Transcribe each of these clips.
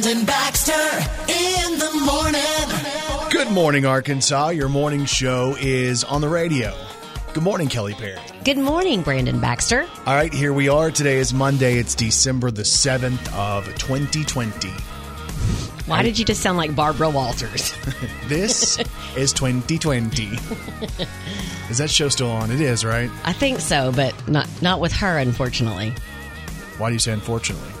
Brandon Baxter in the morning. Good morning, Arkansas. Your morning show is on the radio. Good morning, Kelly Perry. Good morning, Brandon Baxter. All right, here we are. Today is Monday. It's December the 7th of 2020. Why did you just sound like Barbara Walters? This is 2020. Is that show still on? It is, right? I think so, but not not with her, unfortunately. Why do you say unfortunately?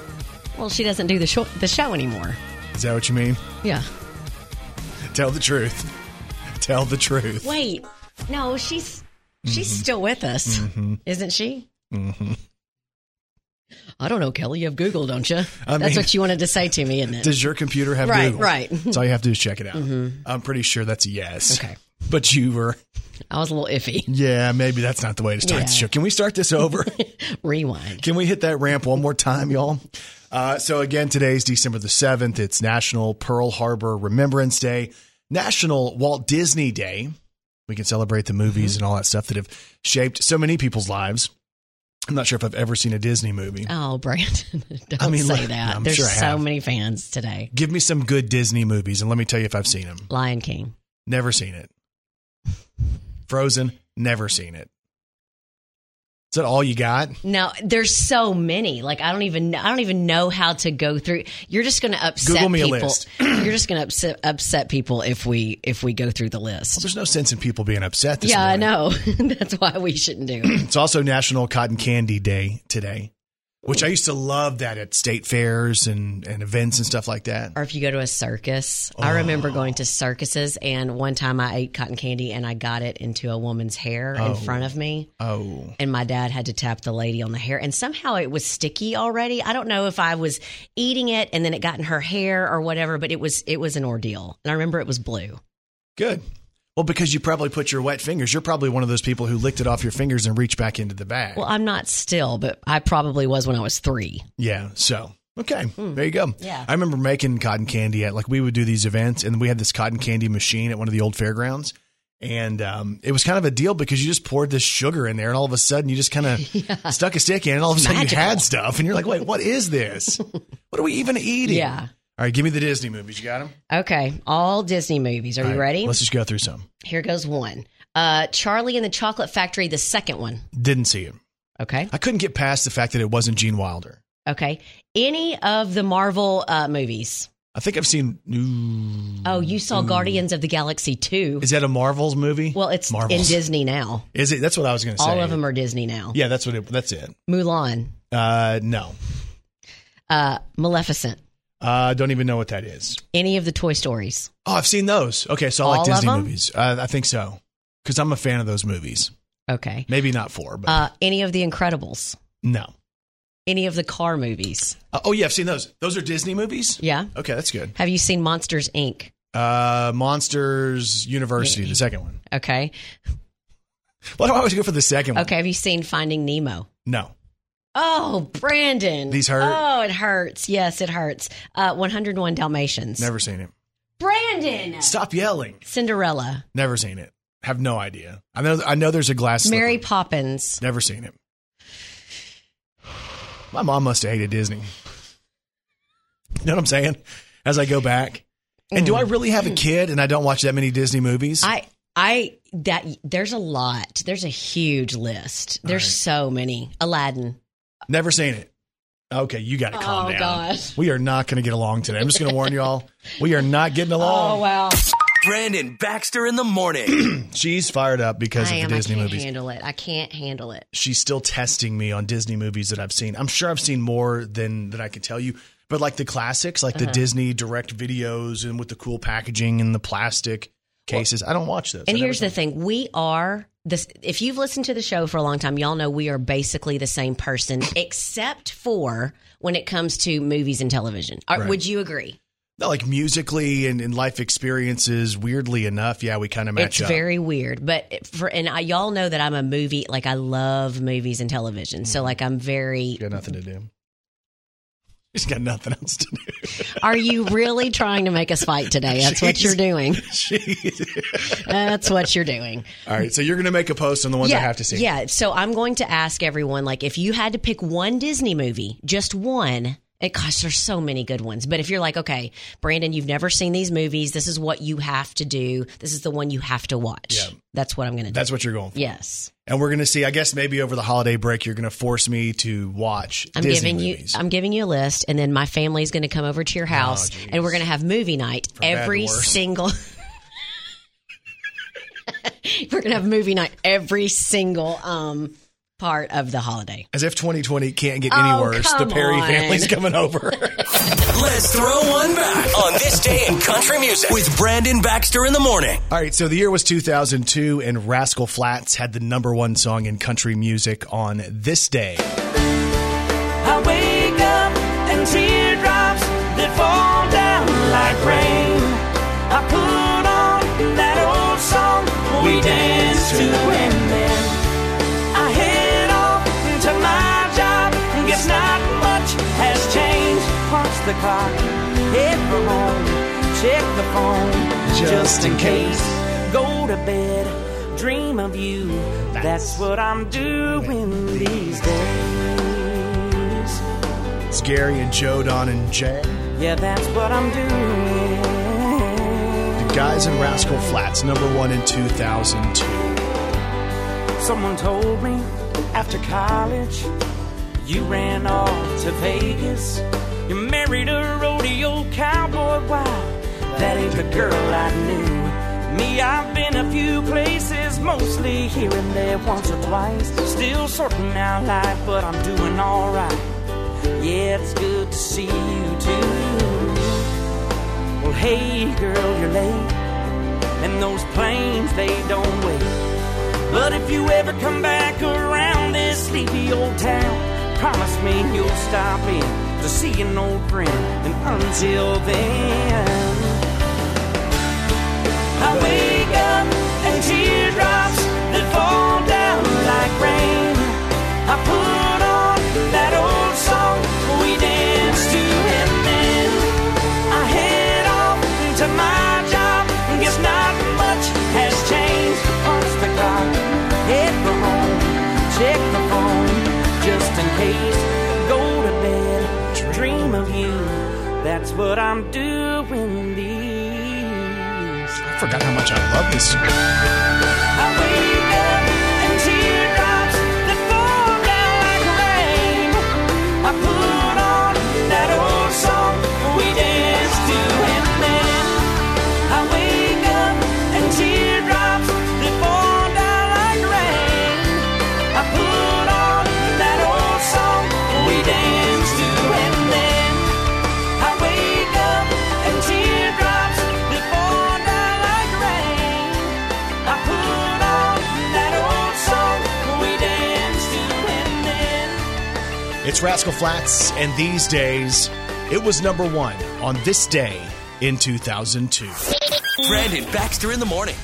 Well, she doesn't do the show, the show anymore. Is that what you mean? Yeah. Tell the truth. Tell the truth. Wait, no, she's she's Mm-hmm. still with us, isn't she? Mm-hmm. I don't know, Kelly. You have Google, don't you? I That's mean- what you wanted to say to me, isn't it? Does your computer have Right, Google? right. Mm-hmm. So all you have to do is check it out. I'm pretty sure that's a yes. Okay. But you were, I was a little iffy. yeah, maybe that's not the way to start the show. Can we start this over? Rewind. Can we hit that ramp one more time, y'all? Uh, so again, today's December the 7th. It's National Pearl Harbor Remembrance Day, National Walt Disney Day. We can celebrate the movies and all that stuff that have shaped so many people's lives. I'm not sure if I've ever seen a Disney movie. Oh, Brandon, don't I mean, say look, that. I'm There's sure so have. many fans today. Give me some good Disney movies and let me tell you if I've seen them. Lion King. Never seen it. Frozen, never seen it. Is that all you got? No, there's so many. Like I don't even I don't even know how to go through. You're just going to upset Google me a people. list. You're just going to upset upset people if we if we go through the list. There's no sense in people being upset this yeah, I know. That's why we shouldn't do it. It's also National Cotton Candy Day today, which I used to love that at state fairs and, and events and stuff like that. or if you go to a circus. I oh. remember going to circuses and one time I ate cotton candy and I got it into a woman's hair in oh. front of me. Oh, and my dad had to tap the lady on the hair and somehow it was sticky already i don't know if i was eating it and then it got in her hair or whatever but it was it was an ordeal and i remember it was blue good. Well, because you probably put your wet fingers. You're probably one of those people who licked it off your fingers and reached back into the bag. well i'm not still but i probably was when i was three Yeah. So, okay. There you go. Hmm. Yeah. I remember making cotton candy at, like, we would do these events and we had this cotton candy machine at one of the old fairgrounds. And um, it was kind of a deal because you just poured this sugar in there and all of a sudden you just kind of stuck a stick in and all of a sudden you had stuff. And you're like, wait, what is this? what are we even eating? Yeah. All right. Give me the Disney movies. You got them? okay all disney movies are you ready Let's just go through some. here goes one uh charlie and the chocolate factory the second one Didn't see it. okay I couldn't get past the fact that it wasn't Gene Wilder. okay any of the marvel uh movies I think I've seen. Ooh, oh you saw guardians of the galaxy 2 is that a Marvel's movie? well it's Marvels. in disney now Is it? That's what I was going to say. all of them are disney now Yeah, that's what. It, that's it. mulan Uh, no, uh maleficent uh, don't even know what that is. any of the Toy Stories. Oh, I've seen those. Okay, so I All like of Disney movies. Uh, I think so because I'm a fan of those movies. Okay. Maybe not four, but Uh, any of the Incredibles. no. Any of the car movies. Uh, oh yeah, I've seen those. Those are Disney movies. Yeah. Okay, that's good. Have you seen Monsters Inc? Uh, Monsters University, the second one. Okay. Why do I always go for the second one? Okay. Have you seen Finding Nemo? No. Oh, Brandon. These hurt? Oh, it hurts. Yes, it hurts. Uh, 101 Dalmatians. Never seen it. Brandon. Stop yelling. Cinderella. Never seen it. Have no idea. I know. I know there's a glass. slipper. Mary Poppins. Never seen it. My mom must have hated Disney. You know what I'm saying? As I go back, and do I really have a kid and I don't watch that many Disney movies? Mm. I, I, that, there's a lot. There's a huge list. There's so many. Aladdin. Never seen it. Okay, you got to calm Oh, down. gosh. We are not going to get along today. I'm just going to warn y'all. We are not getting along. Oh, wow. Brandon Baxter in the morning. She's fired up because I of am. the I Disney can't movies. handle it. I can't handle it. She's still testing me on Disney movies that I've seen. I'm sure I've seen more than than I can tell you. But like the classics, like Uh-huh. the Disney direct videos and with the cool packaging and the plastic cases, I don't watch those. And here's the thing: we are this. If you've listened to the show for a long time, y'all know we are basically the same person, except for when it comes to movies and television. Are- Right. Would you agree? No, like musically and in life experiences, weirdly enough, yeah, we kind of match it's up. very weird, but for and I, y'all know that I'm a movie like I love movies and television. So mm-hmm. like I'm very. got nothing to do. He's got nothing else to do. Are you really trying to make us fight today? That's what you're doing. That's what you're doing. All right, so you're going to make a post on the ones I have to see. Yeah. So I'm going to ask everyone, like, if you had to pick one Disney movie, just one, It gosh, there's so many good ones. But if you're like, okay, Brandon, you've never seen these movies. This is what you have to do. This is the one you have to watch. Yeah. That's what I'm going to do. That's what you're going for. yes. And we're going to see, I guess maybe over the holiday break, you're going to force me to watch I'm Disney giving movies. you I'm giving you a list and then my family's going to come over to your house geez. and we're going to have movie night every single We're going to have movie night every single um part of the holiday. As if 2020 can't get any Oh, worse. The Perry on. family's coming over. Let's throw one back on this day in country music with Brandon Baxter in the morning. All right, so the year was 2002, and Rascal Flatts had the number one song in country music on this day. I wake up and teardrops that fall down like rain. I put on that old song we danced to the clock, head for home, check the phone Just in case. Go to bed, dream of you. That's what I'm doing these days. It's Gary and Joe, Don, and Jay. Yeah, that's what I'm doing. The guys in Rascal Flatts, number one in 2002. Someone told me after college you ran off to Vegas. You married a rodeo cowboy. Wow, that ain't the girl I knew. Me, I've been a few places, mostly here and there, once or twice. Still sorting out life, but I'm doing alright. Yeah, it's good to see you too. Well, hey, girl, you're late. And those planes, they don't wait. But if you ever come back around this sleepy old town, promise me you'll stop in to see an old friend. And until then, I wake up and teardrops What I'm doing these. I forgot how much I love this song. It's Rascal Flatts, and these days, it was number one on this day in 2002. Brandon Baxter in the morning.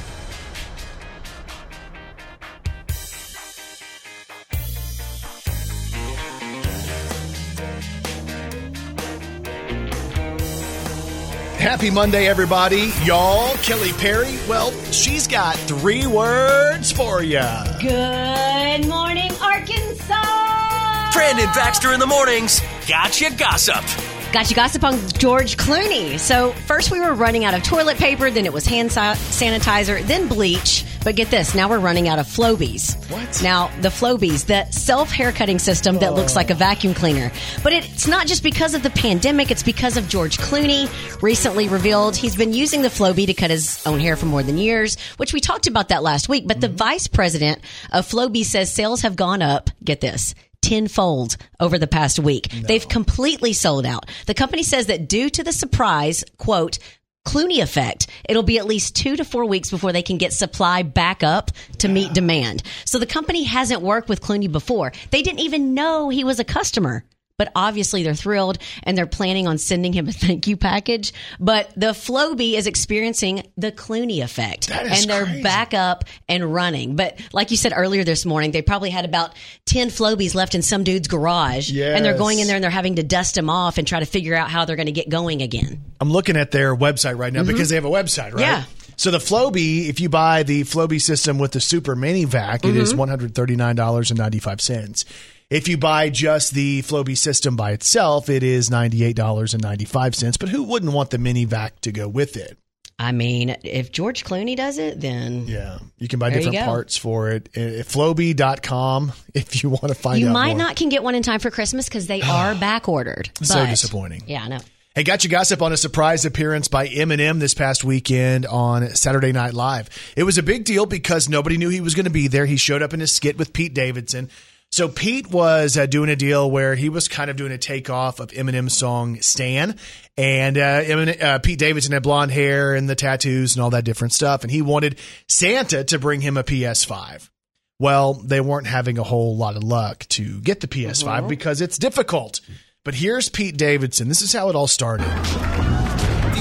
Happy Monday, everybody. Y'all, Kelly Perry, well, she's got three words for you. Good morning, Arkansas. Brandon Baxter in the mornings. Gotcha gossip. Got you gossip on George Clooney. So first we were running out of toilet paper, then it was hand sanitizer, then bleach. But get this, now we're running out of Flowbees. What? Now the Flowbees, the self haircutting system that looks like a oh. vacuum cleaner. But it's not just because of the pandemic; it's because of George Clooney. Recently revealed he's been using the Flowbee to cut his own hair for more than years, which we talked about that last week. But the mm-hmm. vice president of Flowbee says sales have gone up. Get this tenfold over the past week. They've completely sold out. The company says that due to the surprise, quote, Clooney effect, it'll be at least two to four weeks before they can get supply back up to meet demand. So the company hasn't worked with Clooney before. They didn't even know he was a customer. But obviously they're thrilled and they're planning on sending him a thank you package. But the Flowbee is experiencing the Clooney effect. That is and they're crazy. back up and running. But like you said earlier this morning, they probably had about 10 Flowbees left in some dude's garage. And they're going in there and they're having to dust them off and try to figure out how they're going to get going again. I'm looking at their website right now because they have a website, right? Mm-hmm. Yeah. So the Flowbee, if you buy the Flowbee system with the Super Mini Vac, it Mm-hmm. is $139.95. If you buy just the Flowbee system by itself, it is $98.95. But who wouldn't want the mini vac to go with it? I mean, if George Clooney does it, then Yeah, you can buy There different parts for it. Uh, Flowbee.com if you want to find you out might more. not can get one in time for Christmas because they are back ordered. So disappointing. Yeah, I know. Hey, got you gossip on a surprise appearance by Eminem this past weekend on Saturday Night Live. It was a big deal because nobody knew he was going to be there. He showed up in a skit with Pete Davidson. So Pete was uh, doing a deal where he was kind of doing a takeoff of Eminem's song "Stan," and uh, Eminem, uh, Pete Davidson had blonde hair and the tattoos and all that different stuff, and he wanted Santa to bring him a PS5. Well, they weren't having a whole lot of luck to get the PS5 because it's difficult. But here's Pete Davidson. This is how it all started.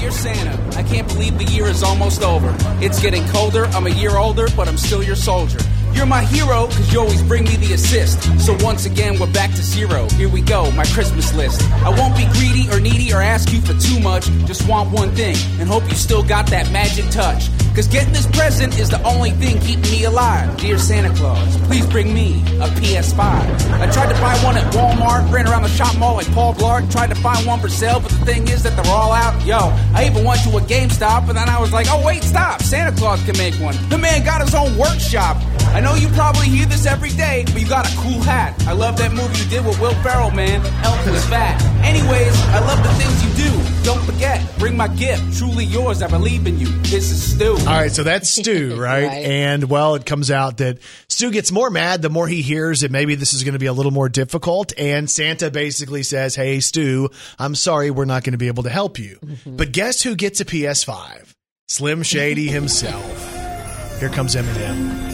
Dear Santa, I can't believe the year is almost over. It's getting colder, I'm a year older, but I'm still your soldier. You're my hero, cause you always bring me the assist. So once again, we're back to zero. Here we go, my Christmas list. I won't be greedy or needy or ask you for too much. Just want one thing, and hope you still got that magic touch. Cause getting this present is the only thing keeping me alive. Dear Santa Claus, please bring me a PS5. I tried to buy one at Walmart, ran around the shop mall like Paul Blart, tried to find one for sale, but the thing is that they're all out. Yo, I even went to a GameStop, and then I was like, oh wait, stop, Santa Claus can make one. The man got his own workshop. I know you probably hear this every day, but you got a cool hat. I love that movie you did with Will Ferrell, man. Elf was fat. Anyways, I love the things you do. Don't forget, bring my gift. Truly yours, I believe in you. This is Stu. All right, so that's Stu, right? Right. And well, it comes out that Stu gets more mad the more he hears that maybe this is going to be a little more difficult. And Santa basically says, Hey, Stu, I'm sorry, we're not going to be able to help you. Mm-hmm. But guess who gets a PS5? Slim Shady himself. Here comes Eminem.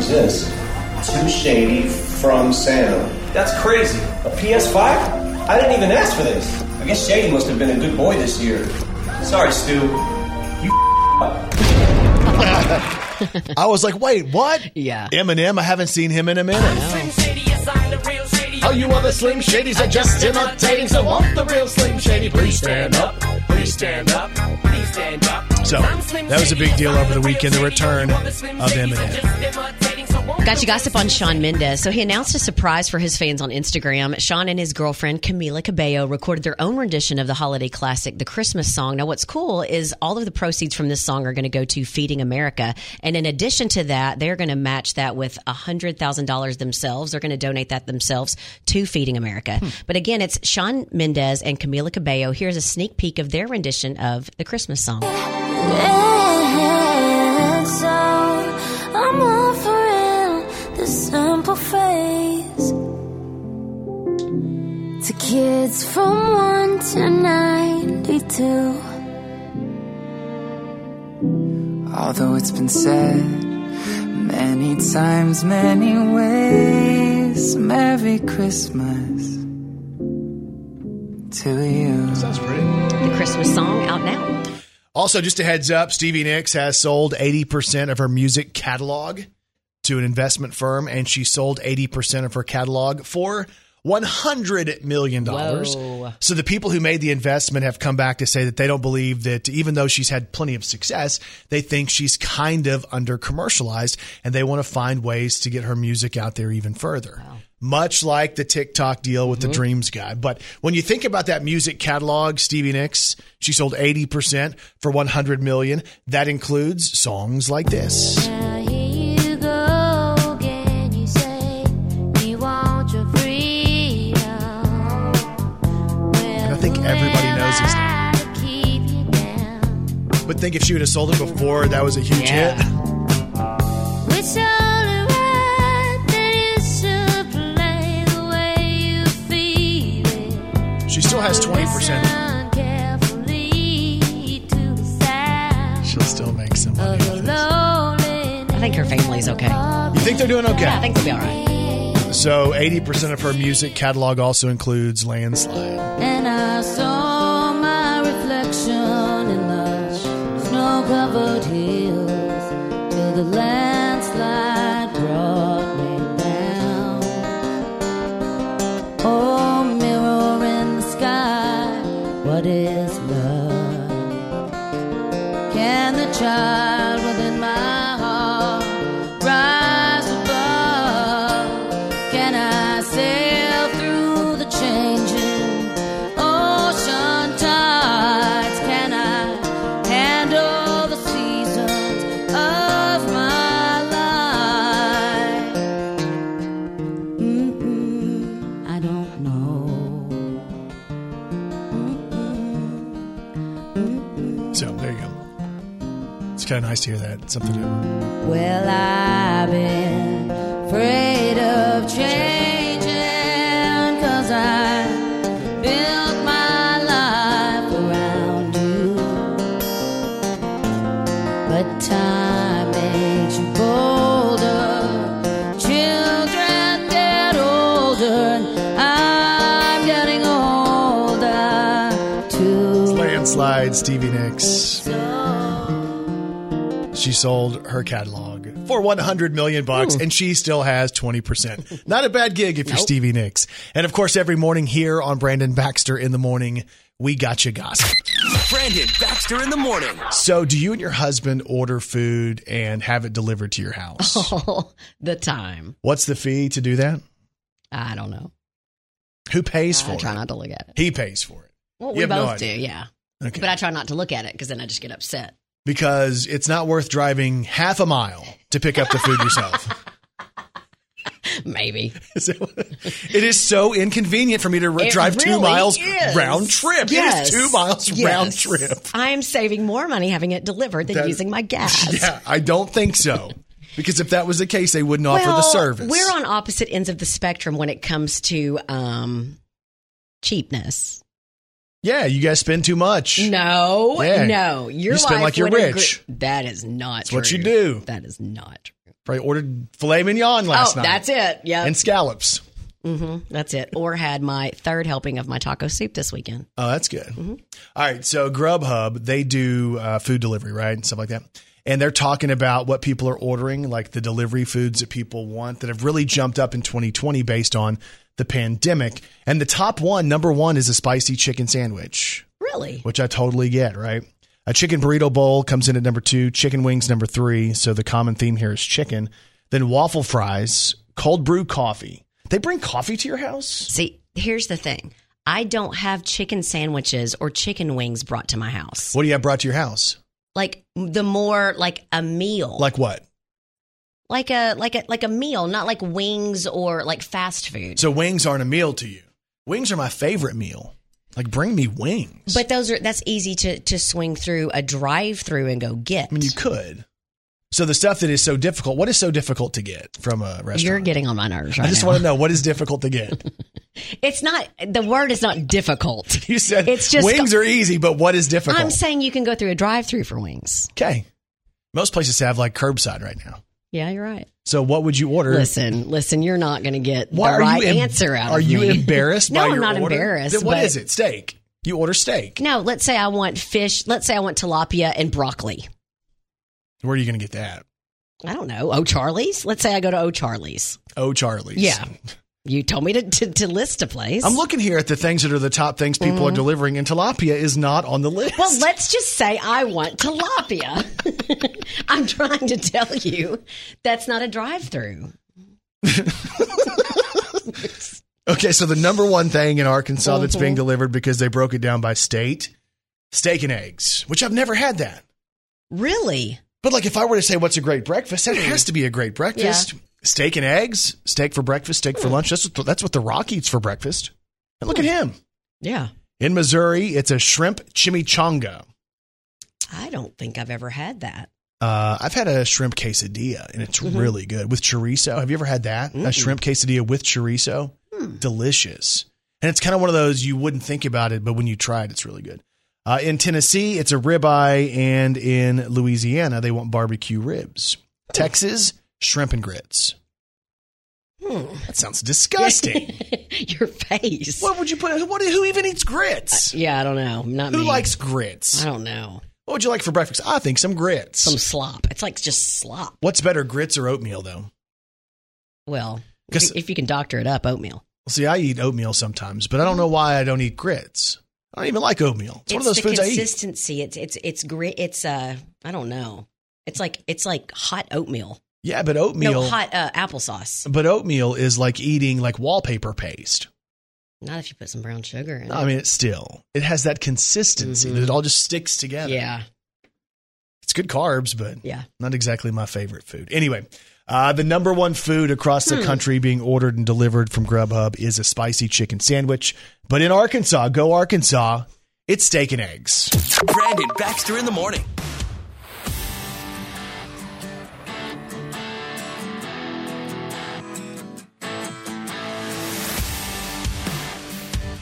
Who's this? Too Shady from Santa. That's crazy. A PS5? I didn't even ask for this. I guess Shady must have been a good boy this year. Sorry, Stu. You up. I was like, wait, what? Yeah. Eminem, I haven't seen him in a minute. All oh, you other Slim Shadys are just imitating, so won't the real Slim Shady please stand up? Please stand up. Please stand up. So, that was a big deal over the weekend, the return of Eminem. Got you gossip on Shawn Mendes. So he announced a surprise for his fans on Instagram. Shawn and his girlfriend Camila Cabello recorded their own rendition of the holiday classic, the Christmas song. Now, what's cool is all of the proceeds from this song are going to go to Feeding America, and in addition to that, they're going to match that with hundred thousand dollars themselves. They're going to donate that themselves to Feeding America. Hmm. But again, it's Shawn Mendes and Camila Cabello. Here's a sneak peek of their rendition of the Christmas song. And simple phrase to kids from 1 to 92. Although it's been said many times, many ways, Merry Christmas to you. Sounds pretty. The Christmas song out now. Also, just a heads up, Stevie Nicks has sold 80% of her music catalog to an investment firm, and she sold 80% of her catalog for $100 million. Whoa. So the people who made the investment have come back to say that they don't believe that even though she's had plenty of success, they think she's kind of under commercialized and they want to find ways to get her music out there even further. Much like the TikTok deal with the mm-hmm. Dreams guy. But when you think about that music catalog, Stevie Nicks, she sold 80% for 100 million. That includes songs like this. But think if she would have sold it before, that was a huge Yeah. hit. It's only right that you should play the way you feel it. She still has 20%. Listen carefully to the sound She'll still make some money. of this. I think her family's okay. You think they're doing okay? Yeah, I think they'll be all right. So 80% of her music catalog also includes Landslide. Covered hills till the landslide brought me down. Oh, mirror in the sky, what is love? Can the child kind of nice to hear that. Something new. Well, I've been afraid of changing cause I built my life around you. But time makes you bolder. Children get older. and I'm getting older too. Landslide, Stevie Nicks. She sold her catalog for 100 million bucks hmm. and she still has 20%. Not a bad gig if you're Stevie Nicks. And of course, every morning here on Brandon Baxter in the morning, we got you gossip. Brandon Baxter in the morning. So, do you and your husband order food and have it delivered to your house? All oh, the time. What's the fee to do that? I don't know. Who pays I for it? I try not to look at it. He pays for it. Well, You we have no both do, yeah. Okay. But I try not to look at it because then I just get upset. Because it's not worth driving half a mile to pick up the food yourself. Maybe. it is so inconvenient for me to It drive two miles is. round trip. Yes. It is two miles Yes. round trip. I am saving more money having it delivered than That- using my gas. Yeah, I don't think so. Because if that was the case, they wouldn't offer the service. We're on opposite ends of the spectrum when it comes to um, cheapness. Yeah, you guys spend too much. No, Yeah. no. Your You spend like you're would agree- rich. That is not That's what you do. That is not true. Probably ordered filet mignon last oh, night. that's it. Yeah. And scallops. hmm That's it. Or had my third helping of my taco soup this weekend. Oh, that's good. Mm-hmm. All right. So Grubhub, they do uh, food delivery, right? And stuff like that. And they're talking about what people are ordering, like the delivery foods that people want that have really jumped up in 2020 based on the pandemic. And the top one, number one, is a spicy chicken sandwich, Really? which I totally get, right? A chicken burrito bowl comes in at number two, chicken wings number three. So the common theme here is chicken. Then waffle fries, cold brew coffee. They bring coffee to your house? See, here's the thing. I don't have chicken sandwiches or chicken wings brought to my house. What do you have brought to your house? Like the more like a meal. Like what? Like a like a like a meal, not like wings or like fast food. So wings aren't a meal to you. Wings are my favorite meal. Like bring me wings. But those are that's easy to to swing through a drive-through and go get. I mean, you could. So the stuff that is so difficult, what is so difficult to get from a restaurant? You're getting on my nerves right I just now. want to know what is difficult to get. It's not the word is not difficult. You said It's just- wings are easy, but what is difficult? I'm saying you can go through a drive-through for wings. okay. Most places have like curbside right now. Yeah, you're right. So what would you order? Listen, listen, you're not going to get Why the are right you em- answer out Are you me. embarrassed no, by I'm your not order? embarrassed. Then what but- is it? Steak. You order steak. No, let's say I want fish. Let's say I want tilapia and broccoli. Where are you going to get that? I don't know. Oh, Charlie's? Let's say I go to Oh Charlie's. Oh, Charlie's. Yeah. You told me to, to, to list a place. I'm looking here at the things that are the top things people are delivering, and tilapia is not on the list. Mm-hmm. well, let's just say I want tilapia. I'm trying to tell you that's not a drive through. Okay, so the number one thing in Arkansas that's Mm-hmm. being delivered because they broke it down by state, steak and eggs, which I've never had that. Really? But like if I were to say what's a great breakfast, that has to be a great breakfast. Steak and eggs, steak for breakfast, steak for lunch. That's what, that's what the Rock eats for breakfast. And look at him. Yeah. In Missouri, it's a shrimp chimichanga. I don't think I've ever had that. Uh, I've had a shrimp quesadilla and it's really good with chorizo. Have you ever had that? A shrimp quesadilla with chorizo? Delicious. And it's kind of one of those you wouldn't think about it, but when you try it, it's really good. Uh, in Tennessee, it's a ribeye, and in Louisiana, they want barbecue ribs. Texas, shrimp and grits. That sounds disgusting. Your face. what would you put? What, who even eats grits? Yeah, I don't know. Not Who me. likes grits? I don't know. What would you like for breakfast? I think some grits. Some slop. It's like just slop. What's better, grits or oatmeal, though? Well, if, if you can doctor it up, oatmeal. See, I eat oatmeal sometimes, but I don't know why I don't eat grits. I don't even like oatmeal. It's, one of those foods I eat. consistency. It's it's it's great. It's uh, I don't know. It's like it's like hot oatmeal. Yeah, but oatmeal. No, hot uh, applesauce. But oatmeal is like eating like wallpaper paste. Not if you put some brown sugar in it. I mean, it's still it has that consistency that it all just sticks together. yeah, it's good carbs, but yeah. not exactly my favorite food. Anyway, uh, the number one food across Hmm. the country being ordered and delivered from Grubhub is a spicy chicken sandwich. But in Arkansas, go Arkansas, it's steak and eggs. Brandon Baxter in the morning.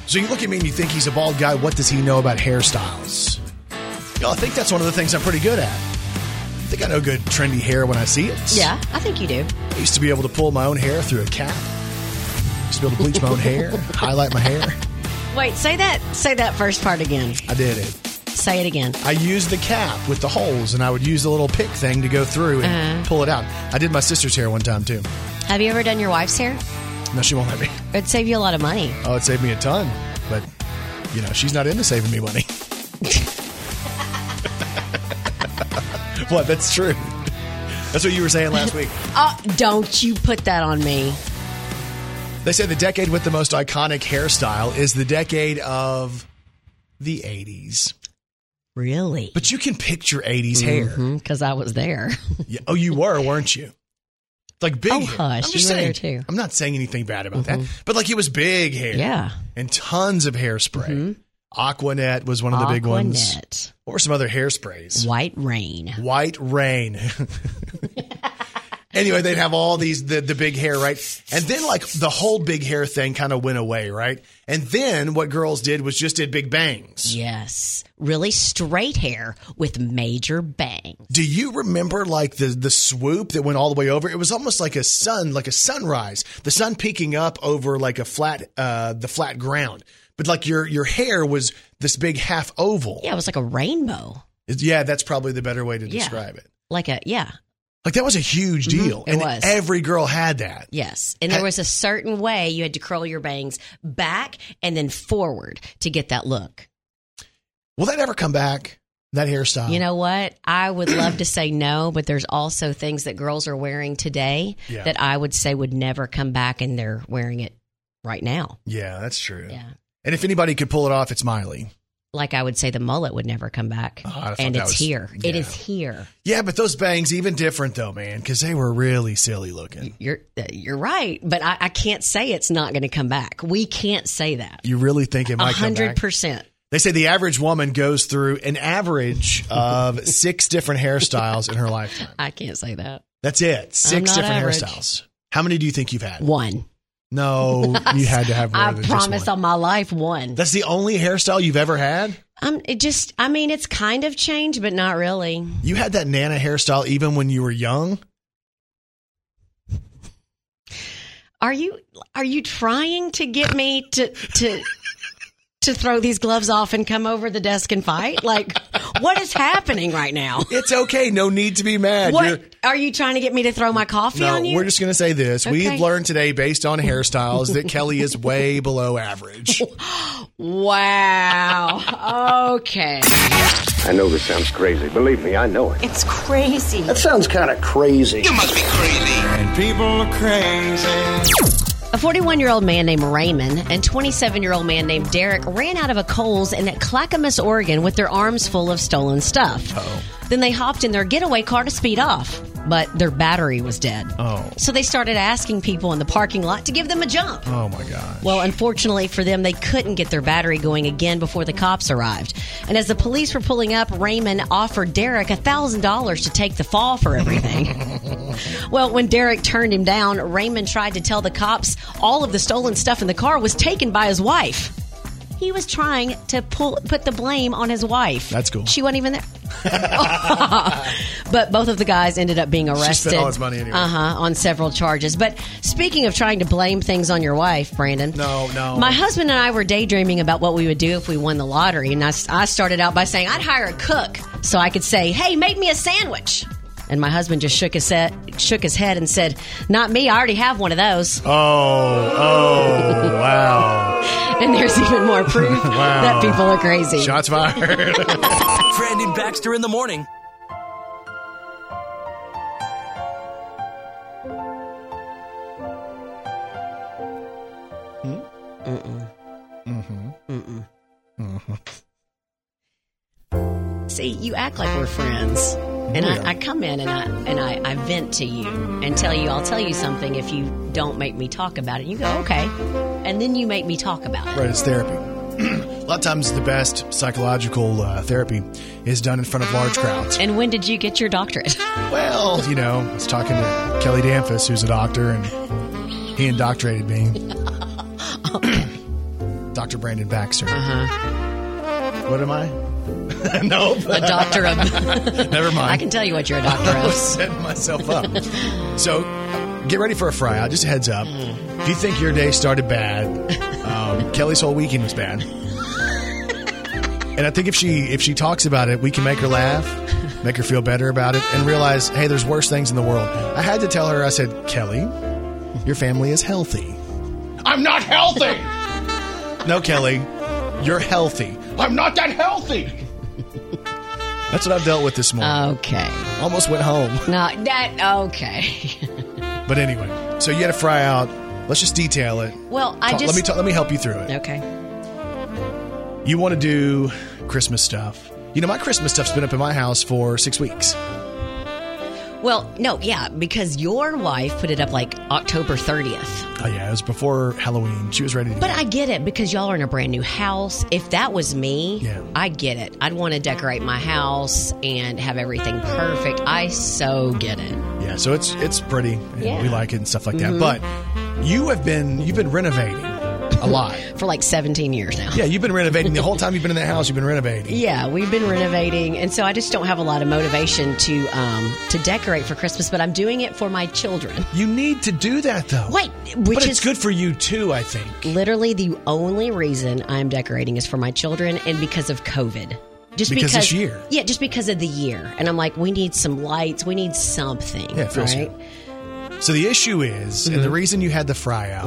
So you look at me and you think he's a bald guy. What does he know about hairstyles? You know, I think that's one of the things I'm pretty good at. I think I know good trendy hair when I see it. Yeah, I think you do. I used to be able to pull my own hair through a cap. I Used to be able to bleach my own hair, highlight my hair. Wait, say that. Say that first part again. I did it. Say it again. I used the cap with the holes, and I would use the little pick thing to go through and Uh-huh. pull it out. I did my sister's hair one time too. Have you ever done your wife's hair? No, she won't let me. It'd save you a lot of money. Oh, it saved me a ton, but you know she's not into saving me money. what? That's true. That's what you were saying last week. Oh, don't you put that on me. They say the decade with the most iconic hairstyle is the decade of the 80s. Really? But you can picture 80s hair. Mm-hmm, because I was there. Yeah. Oh, you were, weren't you? Like big Oh, hair. hush, I'm you just were saying. too. I'm not saying anything bad about that. Mm-hmm. But like it was big hair. Yeah. And tons of hairspray. Mm-hmm. Aqua Net was one of the big ones. Aqua Net. What were some other hairsprays? White rain. White rain. anyway, they'd have all these the, the big hair, right? And then like the whole big hair thing kind of went away, right? And then what girls did was just did big bangs. Yes. Really straight hair with major bangs. Do you remember like the the swoop that went all the way over? It was almost like a sun, like a sunrise. The sun peeking up over like a flat uh the flat ground. But like your your hair was this big half oval. Yeah, it was like a rainbow. Yeah, that's probably the better way to Yeah. describe it. Like a, yeah. Like that was a huge mm-hmm. deal. it and was. every girl had that. Yes. And there was a certain way you had to curl your bangs back and then forward to get that look. Will that ever come back? That hairstyle? You know what? I would love to say no, but there's also things that girls are wearing today Yeah. that I would say would never come back and they're wearing it right now. Yeah, that's true. Yeah. And if anybody could pull it off, it's Miley. Like I would say the mullet would never come back. Oh, and it's was- here. It yeah. is here. Yeah, but those bangs even different though, man, because they were really silly looking. You're uh, you're right, but I, I can't say it's not going to come back. We can't say that. You really think it might come hundred percent. They say the average woman goes through an average of six different hairstyles in her lifetime. I can't say that. That's it. Six different average. hairstyles. How many do you think you've had? One. No, you had to have more I promise on my life, one. That's the only hairstyle you've ever had? Um, it just, I mean, it's kind of changed, but not really. You had that Nana hairstyle even when you were young? Are you, are you trying to get me to, to, to throw these gloves off and come over the desk and fight? Like, what is happening right now? It's okay. No need to be mad. You're- What are you trying to get me to throw my coffee no, on you? we're just going to say this. Okay. We've learned today, based on hairstyles, that Kelly is way below average. wow. Okay. I know this sounds crazy. Believe me, I know it. It's crazy. That sounds kind of crazy. You must be crazy. And people are crazy. A 41 year old man named Raymond and 27 year old man named Derek ran out of a Kohl's in Clackamas, Oregon with their arms full of stolen stuff. Then they hopped in their getaway car to speed off, but their battery was dead. Oh. So they started asking people in the parking lot to give them a jump. Oh, my God. Well, unfortunately for them, they couldn't get their battery going again before the cops arrived. And as the police were pulling up, Raymond offered Derek $1,000 to take the fall for everything. well, when Derek turned him down, Raymond tried to tell the cops all of the stolen stuff in the car was taken by his wife. He was trying to pull, put the blame on his wife. That's cool. She wasn't even there. but both of the guys ended up being arrested. all his money anyway. Uh huh. On several charges. But speaking of trying to blame things on your wife, Brandon. No, no. My husband and I were daydreaming about what we would do if we won the lottery, and I, I started out by saying I'd hire a cook so I could say, "Hey, make me a sandwich." And my husband just shook his head, shook his head and said, "Not me. I already have one of those." Oh, oh, wow. And there's even more proof Wow. that people are crazy. Shots fired. Brandon Baxter in the morning. Hmm? Mm-hmm. Mm-hmm. Mm-hmm. See, you act like we're friends. And I, I come in and I and I, I vent to you and tell you I'll tell you something if you don't make me talk about it. And You go, okay. And then you make me talk about it. right, it's therapy. a lot of times, the best psychological uh, therapy is done in front of large crowds. And when did you get your doctorate? Well, you know, I was talking to Kelly Danfus, who's a doctor, and he indoctrinated me. Dr. Brandon Baxter. Uh huh. What am I? no, A doctor of. Never mind. I can tell you what you're a doctor I was of. setting myself up. So, get ready for a fry out. Just a heads up. Mm. If you think your day started bad, um, Kelly's whole weekend was bad. And I think if she if she talks about it, we can make her laugh, make her feel better about it, and realize, hey, there's worse things in the world. I had to tell her. I said, Kelly, your family is healthy. I'm not healthy. no, Kelly, you're healthy. I'm not that healthy. That's what I've dealt with this morning. Okay. Almost went home. No, that okay. But anyway, so you had to fry out. Let's just detail it. Well, I Talk- just let me ta- let me help you through it. Okay. You want to do Christmas stuff. You know, my Christmas stuff's been up in my house for six weeks. Well, no, yeah, because your wife put it up like October 30th. Oh yeah, it was before Halloween. She was ready to. But I get it because y'all are in a brand new house. If that was me, Yeah. I get it. I'd want to decorate my house and have everything perfect. I so get it. yeah, so it's it's pretty. And Yeah. We like it and stuff like that. Mm-hmm. But you have been you've been renovating a lot. For like 17 years now. yeah, you've been renovating the whole time you've been in that house. You've been renovating. Yeah, we've been renovating, and so I just don't have a lot of motivation to um, to decorate for Christmas. But I'm doing it for my children. You need to do that though. Wait, which but is it's good for you too. I think. literally the only reason I'm decorating is for my children and because of COVID. Just Because because, this year. Yeah, just because of the year. And I'm like, we need some lights. We need something. Yeah, it feels right? So the issue is, and Mm-hmm. the reason you had the fry out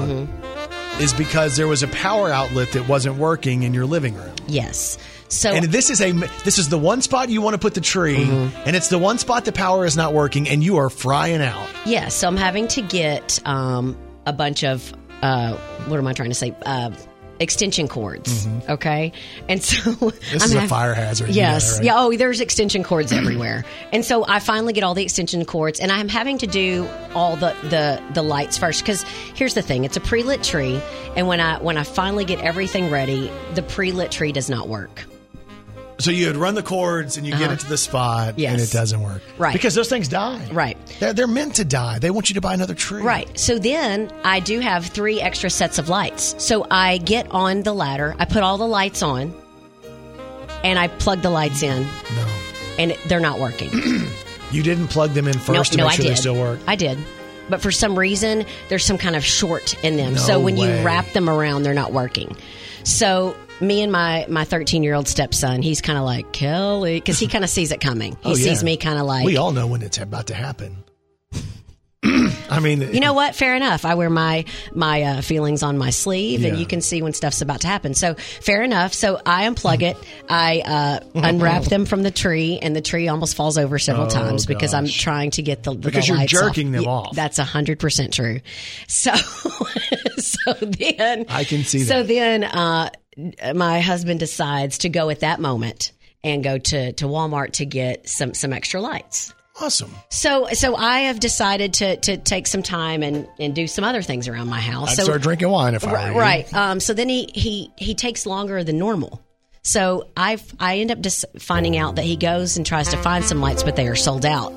is because there was a power outlet that wasn't working in your living room. Yes. So and this is a this is the one spot you want to put the tree, Mm-hmm. and it's the one spot the power is not working, and you are frying out. yeah, so I'm having to get um, a bunch of uh, what am I trying to say? Uh, extension cords. Okay, and so Mm-hmm. This I'm is a fire hazard. you Yes. know, right? Yeah. Oh, there's extension cords everywhere. And so I finally get all the extension cords, and I'm having to do all the the the lights first because here's the thing: it's a pre lit tree, and when I when I finally get everything ready, the pre lit tree does not work. So you would run the cords, and you get Uh-huh. it to the spot, and it doesn't work, Right. Because those things die, Right. They're, they're meant to die. They want you to buy another tree, Right. So then I do have three extra sets of lights. So I get on the ladder, I put all the lights on, and I plug the lights in, No, and they're not working. you didn't plug them in first to no, make I sure did. they still work. I did. But for some reason, there's some kind of short in them. No so when way. you wrap them around, they're not working. So me and my my 13 year old stepson, he's kind of like Kelly because he kind of sees it coming. He Oh, yeah. sees me kind of like we all know when it's about to happen. I mean, you know what? Fair enough. I wear my my uh, feelings on my sleeve, and you can see when stuff's about to happen. So fair enough. So I unplug it. I uh, unwrap them from the tree, and the tree almost falls over several Oh, times because I'm trying to get the the Because you're lights jerking off. them off. That's hundred percent true. So so then I can see That. So then uh, my husband decides to go at that moment and go to to Walmart to get some some extra lights. awesome. So, so I have decided to to take some time and and do some other things around my house. I'd so, start drinking wine if I were right, you. right. Um, so then he he he takes longer than normal. So I I end up just finding out that he goes and tries to find some lights, but they are sold out.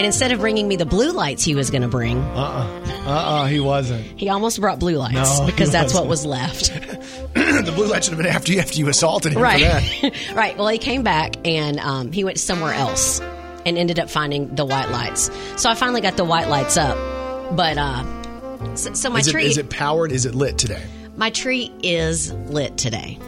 And instead of bringing me the blue lights he was going to bring, Uh uh-uh. uh. He wasn't. he almost brought blue lights No, because that's what was left. the blue light should have been after you after you assaulted him for right that. right well he came back and um, he went somewhere else and ended up finding the white lights so i finally got the white lights up but uh so, so my Is it, tree is it powered? Is it lit today? my tree is lit today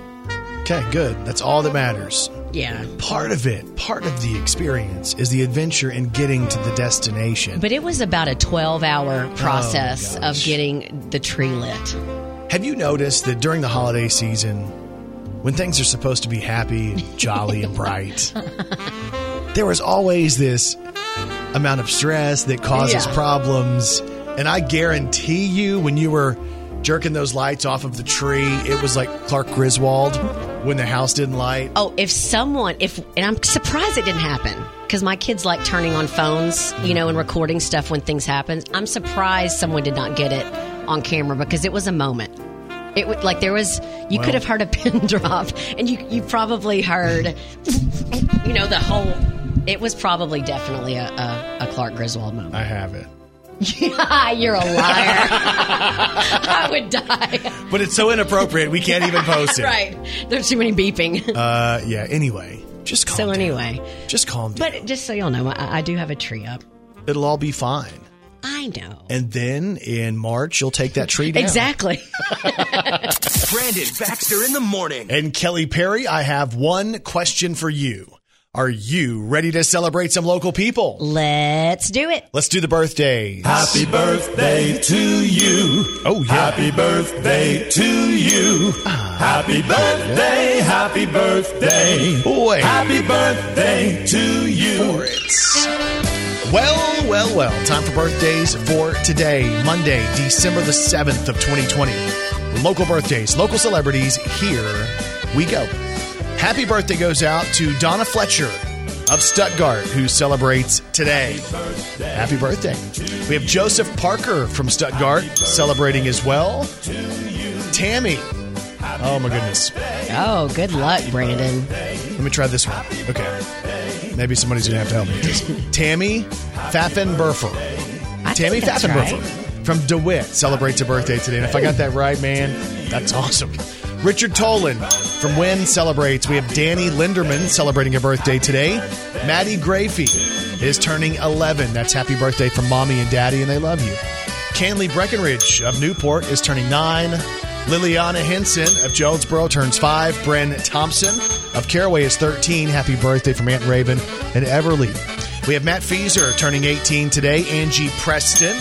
Okay, good. That's all that matters. yeah Part of it, part of the experience is the adventure in getting to the destination. but it was about a 12 hour process of Oh, gosh. getting the tree lit Have you noticed that during the holiday season, when things are supposed to be happy, and jolly, and bright, there was always this amount of stress that causes Yeah. problems. And I guarantee you, when you were jerking those lights off of the tree, it was like Clark Griswold when the house didn't light. oh if someone if and i'm surprised it didn't happen because my kids like turning on phones you know and recording stuff when things happen i'm surprised someone did not get it on camera because it was a moment it would like there was you Well- could have heard a pin drop and you you probably heard you know the whole it was probably definitely a, a, a clark griswold moment I have it. You're a liar. I would die. But it's so inappropriate, we can't even post it. right. There's too many beeping. Uh, yeah, anyway, just calm so down. anyway, Just calm down. but just so y'all know, I, I do have a tree up. It'll all be fine. I know. And then in March, you'll take that tree down. Exactly. Brandon Baxter in the morning. And Kelly Perry, I have one question for you. Are you ready to celebrate some local people? Let's do it. Let's do the birthdays. Happy birthday to you. Oh, yeah. Happy birthday to you. Happy birthday, happy birthday. Boy. Happy birthday to you. Well, well, well. Time for birthdays for today, Monday, December the 7th of 2020. Local birthdays, local celebrities, here we go. Happy birthday goes out to Donna Fletcher of Stuttgart, who celebrates today. Happy birthday. We have Joseph Parker from Stuttgart celebrating as well. Tammy. Oh, my goodness. Oh, good luck, Brandon. Let me try this one. Okay. Maybe somebody's going to have to help me with this. Tammy Pfaffenberfer. Tammy Pfaffenberfer right. from DeWitt celebrates a birthday today. And if I got that right, man, that's awesome. Richard Tolan from Wynne celebrates. We have Danny Linderman celebrating a birthday today. Maddie Grafey is turning 11. That's happy birthday from mommy and daddy, and they love you. Canley Breckenridge of Newport is turning 9. Liliana Henson of Jonesboro turns 5. Bren Thompson of Caraway is 13. Happy birthday from Aunt Raven and Everly. We have Matt Feeser turning 18 today. Angie Preston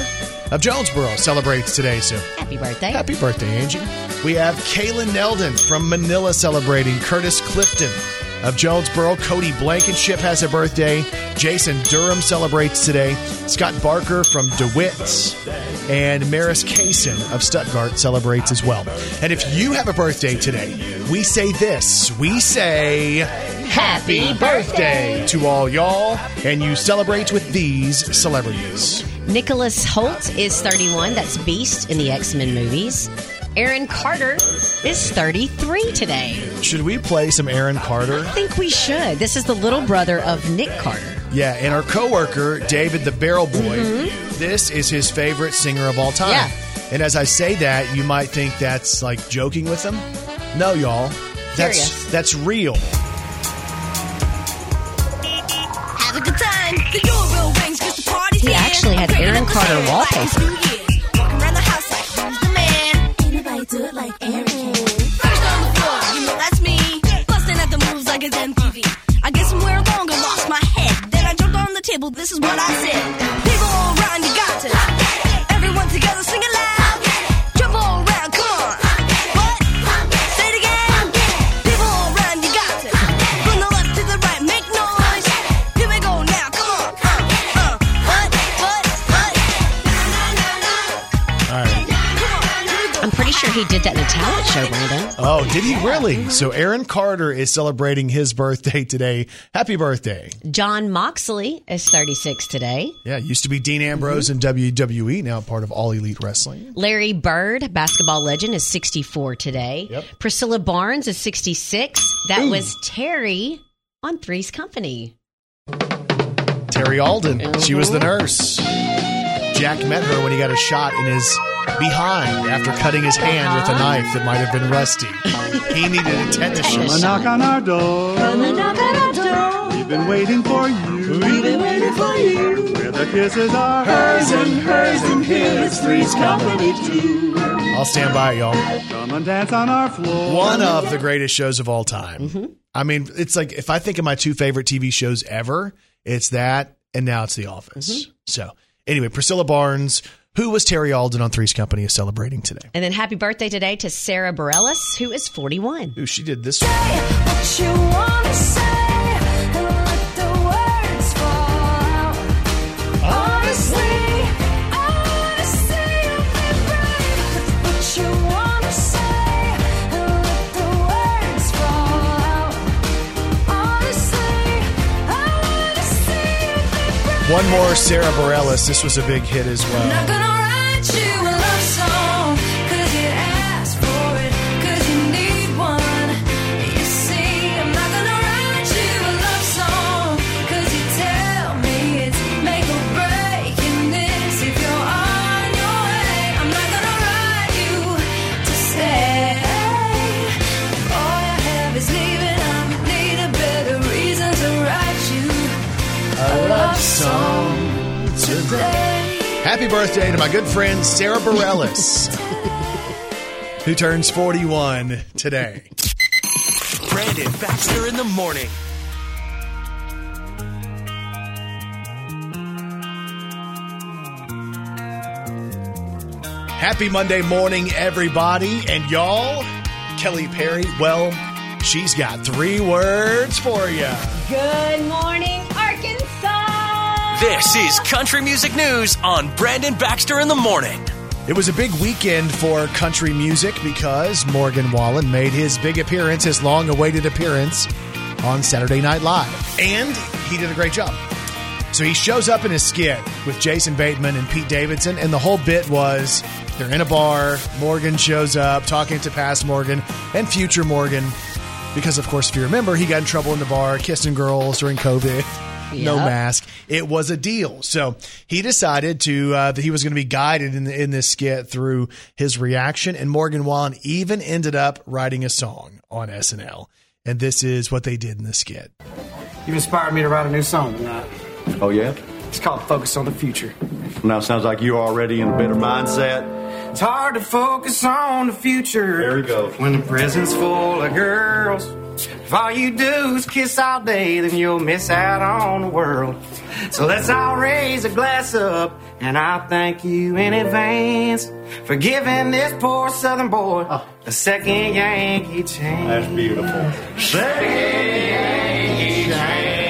of Jonesboro celebrates today. So Happy birthday. happy birthday, Angie. We have Kaylin Neldon from Manila celebrating. Curtis Clifton of Jonesboro. Cody Blankenship has a birthday. Jason Durham celebrates today. Scott Barker from DeWitt's, And Maris Kaysen of Stuttgart celebrates as well. And if you have a birthday today, we say this. We say happy birthday to all y'all. And you celebrate with these celebrities. Nicholas Hoult is 31. That's Beast in the X Men movies. Aaron Carter is 33 today. Should we play some Aaron Carter? I think we should. This is the little brother of Nick Carter. Yeah, and our coworker, David the Barrel Boy, mm-hmm. this is his favorite singer of all time. Yeah. And as I say that, you might think that's like joking with him. No, y'all. That's Serious. that's real. Have a good time. The doorbell rings 'cause the party's He actually had Aaron Carter wallpaper. Do it like can. First on the floor, you know that's me. Busting at the moves like it's MTV. I get somewhere along and lost my head. Then I jumped on the table. This is what I said. People I'm pretty sure he did that in a talent show, Brandon. Oh, did he really? So Aaron Carter is celebrating his birthday today. Happy birthday. Jon Moxley is 36 today. Yeah, used to be Dean Ambrose in WWE, now part of All Elite Wrestling. Larry Bird, basketball legend, is 64 today. Yep. Priscilla Barnes is 66. That was Terri on Three's Company. Terri Alden. She was the nurse. Jack met her when he got a shot in his behind after cutting his hand with a knife that might have been rusty. He needed a tetanus Come shot. and knock on our door. We've been waiting for you. We've been waiting for you. Where the kisses are hers and hers and his. Three's company too. I'll stand by it, y'all. Come and dance on our floor. One of the greatest shows of all time. Mm-hmm. I mean, it's like if I think of my two favorite TV shows ever, it's that and now it's The Office. Mm-hmm. So, anyway, Priscilla Barnes, who was Terri Alden on Three's Company, is celebrating today. And then happy birthday today to Sara Bareilles, who is 41. Ooh, she did this What you wanna say One more Sara Bareilles. This was a big hit as well. Happy birthday to my good friend Sara Bareilles, who turns 41 today. Brandon Baxter in the morning. Happy Monday morning, everybody. And y'all, Kelly Perry, well, she's got three words for you. Good morning, Arkansas. This is Country Music News on Brandon Baxter in the morning. It was a big weekend for country music because Morgan Wallen made his big appearance, his long awaited appearance on Saturday Night Live. And he did a great job. So he shows up in his skit with Jason Bateman and Pete Davidson, and the whole bit was they're in a bar. Morgan shows up talking to past Morgan and future Morgan. Because, of course, if you remember, he got in trouble in the bar, kissing girls during COVID, no mask. It was a deal. So he decided to uh, that he was going to be guided in, in this skit through his reaction. And Morgan Wallen even ended up writing a song on SNL. And this is what they did in the skit. You've inspired me to write a new song tonight. Oh, yeah? It's called Focus on the Future. Now it sounds like you're already in a better mindset. It's hard to focus on the future. There we go. When the present's full of girls. If all you do is kiss all day, then you'll miss out on the world. So let's all raise a glass up, and I thank you in advance for giving this poor southern boy ah. a second Yankee chance. That's beautiful. Second Yankee chance.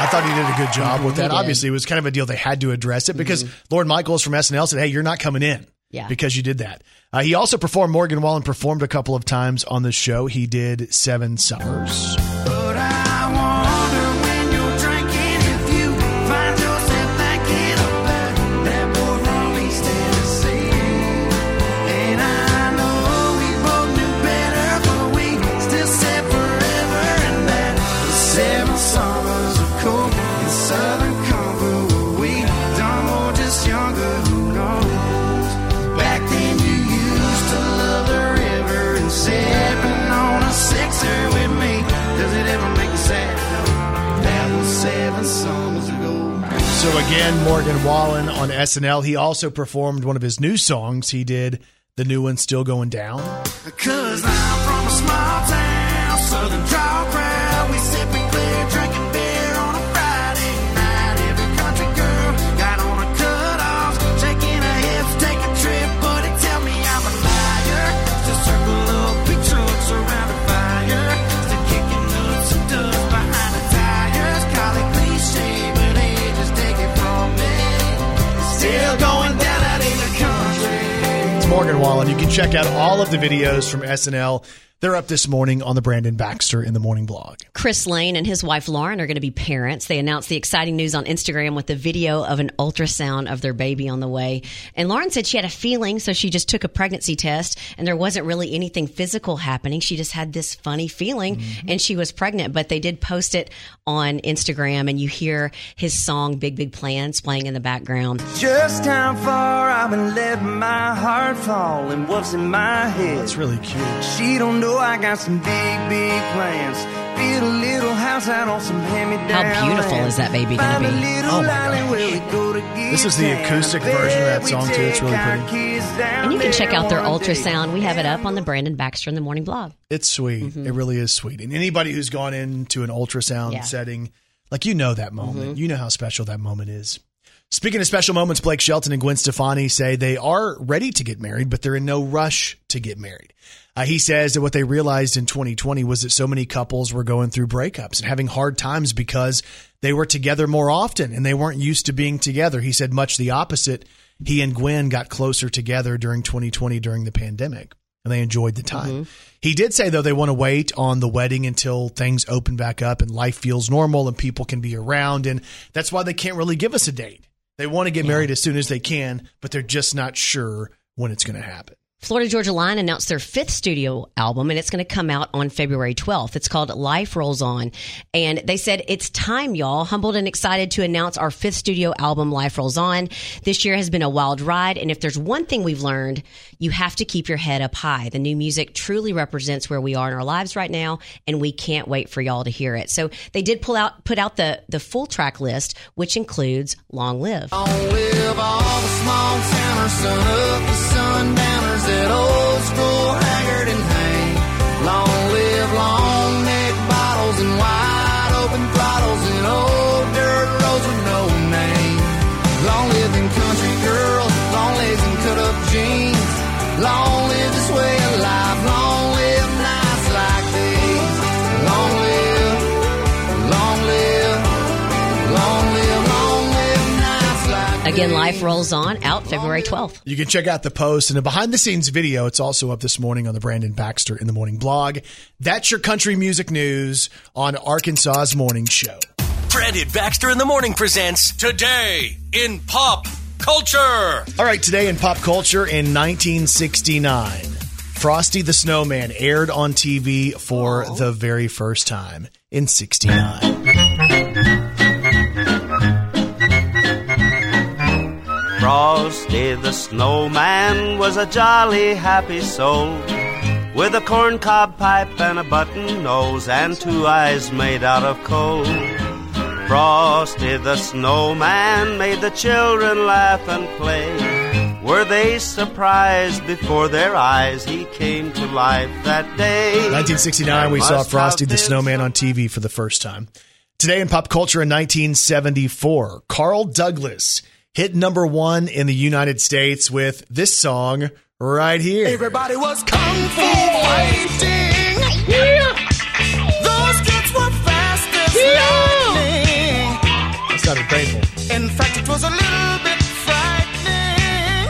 I thought he did a good job with that. Obviously, it was kind of a deal. They had to address it because mm-hmm. Lorne Michaels from SNL said, Hey, you're not coming in. Yeah. Because you did that. Uh, he also performed, Morgan Wallen performed a couple of times on the show. He did Seven Summers. SNL. He also performed one of his new songs. He did the new one, Still Going Down. Cause I'm from a small town, check out all of the videos from SNL. They're up this morning on the Brandon Baxter in the Morning blog. Chris Lane and his wife Lauren are going to be parents. They announced the exciting news on Instagram with a video of an ultrasound of their baby on the way. And Lauren said she had a feeling, so she just took a pregnancy test, and there wasn't really anything physical happening. She just had this funny feeling, mm-hmm. and she was pregnant. But they did post it on Instagram, and you hear his song "Big Big Plans" playing in the background. Just how far I've been letting my heart fall and what's in my head. That's really cute. She don't know I got some big, big plans. Build a little house out on some hand-me-down How beautiful land. is that baby gonna Find a be? little Oh my island where we go to This is the acoustic version of that song, too. It's really pretty. And you can check out their ultrasound. We have it up on the Brandon Baxter in the Morning blog. It's sweet. Mm-hmm. It really is sweet. And anybody who's gone into an ultrasound Yeah. setting, like you know that moment. Mm-hmm. You know how special that moment is. Speaking of special moments, Blake Shelton and Gwen Stefani say they are ready to get married, but they're in no rush to get married. Uh, he says that what they realized in 2020 was that so many couples were going through breakups and having hard times because they were together more often and they weren't used to being together. He said much the opposite. He and Gwen got closer together during 2020 during the pandemic and they enjoyed the time. He did say though they want to wait on the wedding until things open back up and life feels normal and people can be around and that's why they can't really give us a date. They want to get married as soon as they can, but they're just not sure when it's going to happen. Florida Georgia Line announced their fifth studio album and it's going to come out on February 12th. It's called Life Rolls On. And they said, it's time, y'all. Humbled and excited to announce our fifth studio album, Life Rolls On. This year has been a wild ride. And if there's one thing we've learned, you have to keep your head up high. The new music truly represents where we are in our lives right now. And we can't wait for y'all to hear it. So they did pull out, put out the, the full track list, which includes Long Live. Long live all the small towners, the that old school haggard and Again, Life Rolls On out February 12th. You can check out the post and a behind the scenes video. It's also up this morning on the Brandon Baxter in the Morning blog. That's your country music news on Arkansas's Morning Show. Brandon Baxter in the morning presents Today in Pop Culture. All right, today in pop culture in 1969, Frosty the Snowman aired on TV for oh. the very first time in 69. Frosty the snowman was a jolly happy soul with a corncob pipe and a button nose and two eyes made out of coal. Frosty the snowman made the children laugh and play. Were they surprised before their eyes he came to life that day? 1969, we saw Frosty the Snowman on TV for the first time. Today in pop culture in 1974, Carl Douglas hit number one in the United States with this song right here. Everybody was kung fu fighting. Those kids were fast as lightning. That sounded painful. In fact, it was a little bit frightening.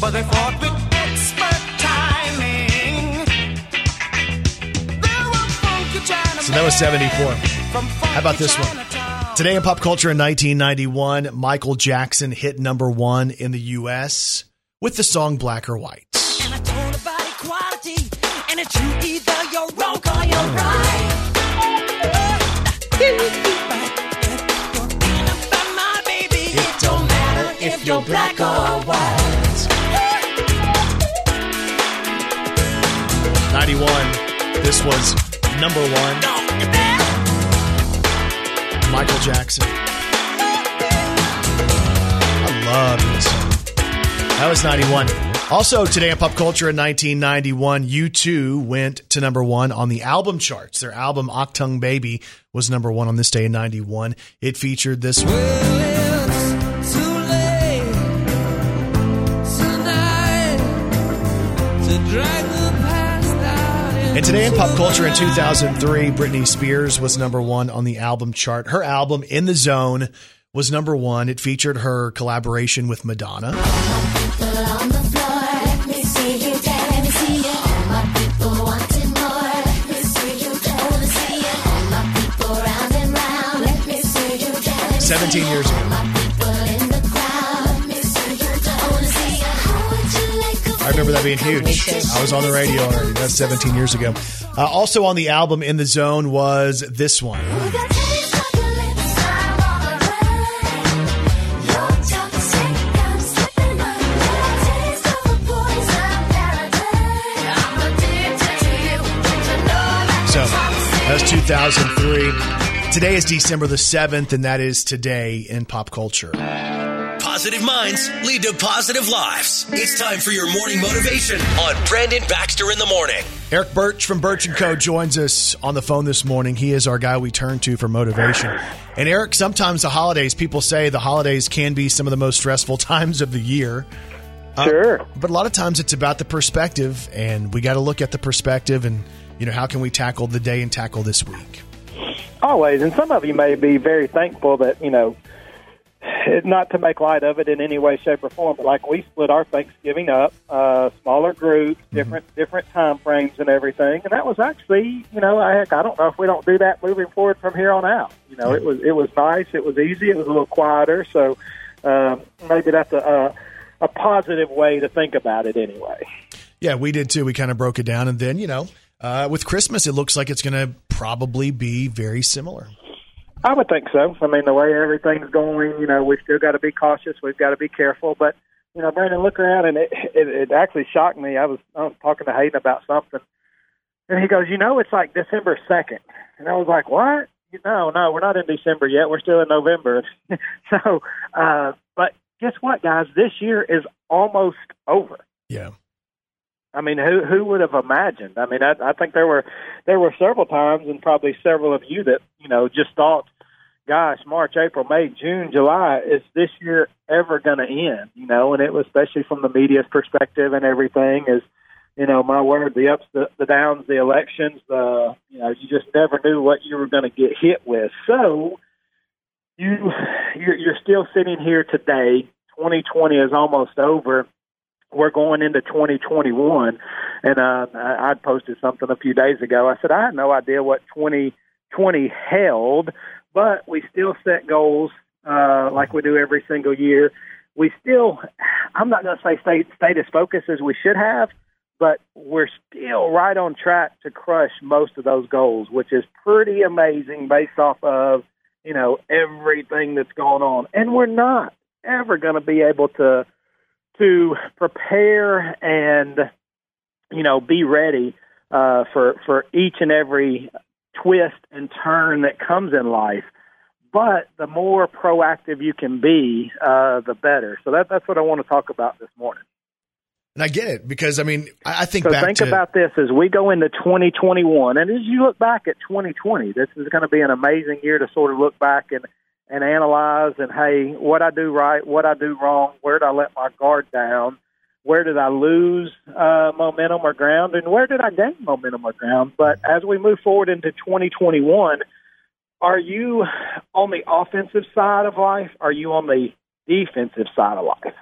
But they fought with expert timing. There were funky Chinamen So that was 74. How about this one? Today in pop culture in 1991, Michael Jackson hit number one in the U.S. with the song Black or White. And I told about equality, and it's you either you're wrong or you're right. It don't matter if you're black or white. 91, this was number one. Michael Jackson. I love this. That was 91. Also, today in pop culture in 1991, U2 went to number one on the album charts. Their album Achtung Baby was number one on this day in 91. It featured this one. Too And today in pop culture in 2003, Britney Spears was number one on the album chart. Her album In the Zone was number one. It featured her collaboration with Madonna. Seventeen years ago. I remember that being huge. I was on the radio already. That's 17 years ago. Uh, also on the album In the Zone was this one. So that was 2003. Today is December the 7th, and that is today in pop culture. Positive minds lead to positive lives. It's time for your morning motivation on Brandon Baxter in the morning. Eric Birch from Birch & Co. joins us on the phone this morning. He is our guy we turn to for motivation. And Eric, sometimes the holidays, people say the holidays can be some of the most stressful times of the year. Uh, Sure. but a lot of times it's about the perspective, and we got to look at the perspective and, you know, how can we tackle the day and tackle this week? Always, and some of you may be very thankful that you know, not to make light of it in any way, shape, or form, but like we split our Thanksgiving up, uh, smaller groups, different different time frames, and everything, and that was actually, you know, I heck, I don't know if we don't do that moving forward from here on out. You know, it was it was nice, it was easy, it was a little quieter, so um, maybe that's a. Uh, a positive way to think about it anyway. Yeah, we did too. We kind of broke it down, and then you know, uh, with Christmas, it looks like it's going to probably be very similar. I would think so. I mean, the way everything's going, you know, we've still got to be cautious. We've got to be careful. But, you know, Brandon, look around, and it, it, it actually shocked me. I was, I was talking to Hayden about something, and he goes, you know, it's like December 2nd. And I was like, what? No, no, we're not in December yet. We're still in November. so, uh, but guess what, guys? This year is almost over. Yeah. I mean, who who would have imagined? I mean, I, I think there were there were several times, and probably several of you that you know just thought, "Gosh, March, April, May, June, July is this year ever going to end?" You know, and it was especially from the media's perspective and everything is, you know, my word, the ups, the, the downs, the elections, the you know, you just never knew what you were going to get hit with. So you you're, you're still sitting here today. 2020 is almost over we're going into 2021 and uh I posted something a few days ago. I said I had no idea what 2020 held, but we still set goals uh like we do every single year. We still I'm not going to say stay stay as focused as we should have, but we're still right on track to crush most of those goals, which is pretty amazing based off of, you know, everything that's going on. And we're not ever going to be able to to prepare and you know be ready uh, for for each and every twist and turn that comes in life. But the more proactive you can be, uh, the better. So that, that's what I want to talk about this morning. And I get it because I mean, I think so think to about this as we go into 2021, and as you look back at 2020, this is going to be an amazing year to sort of look back and and analyze and hey, what I do right, what I do wrong, where did I let my guard down, where did I lose uh, momentum or ground, and where did I gain momentum or ground. But as we move forward into 2021, are you on the offensive side of life? Are you on the defensive side of life?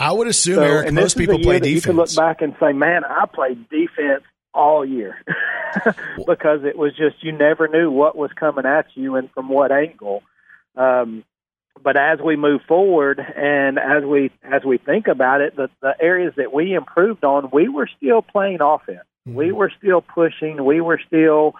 I would assume, So- Eric, most people play that You can look back and say, "Man, I played defense all year," because it was just you never knew what was coming at you and from what angle. Um, but as we move forward and as we as we think about it, the, the areas that we improved on, we were still playing offense. We were still pushing. We were still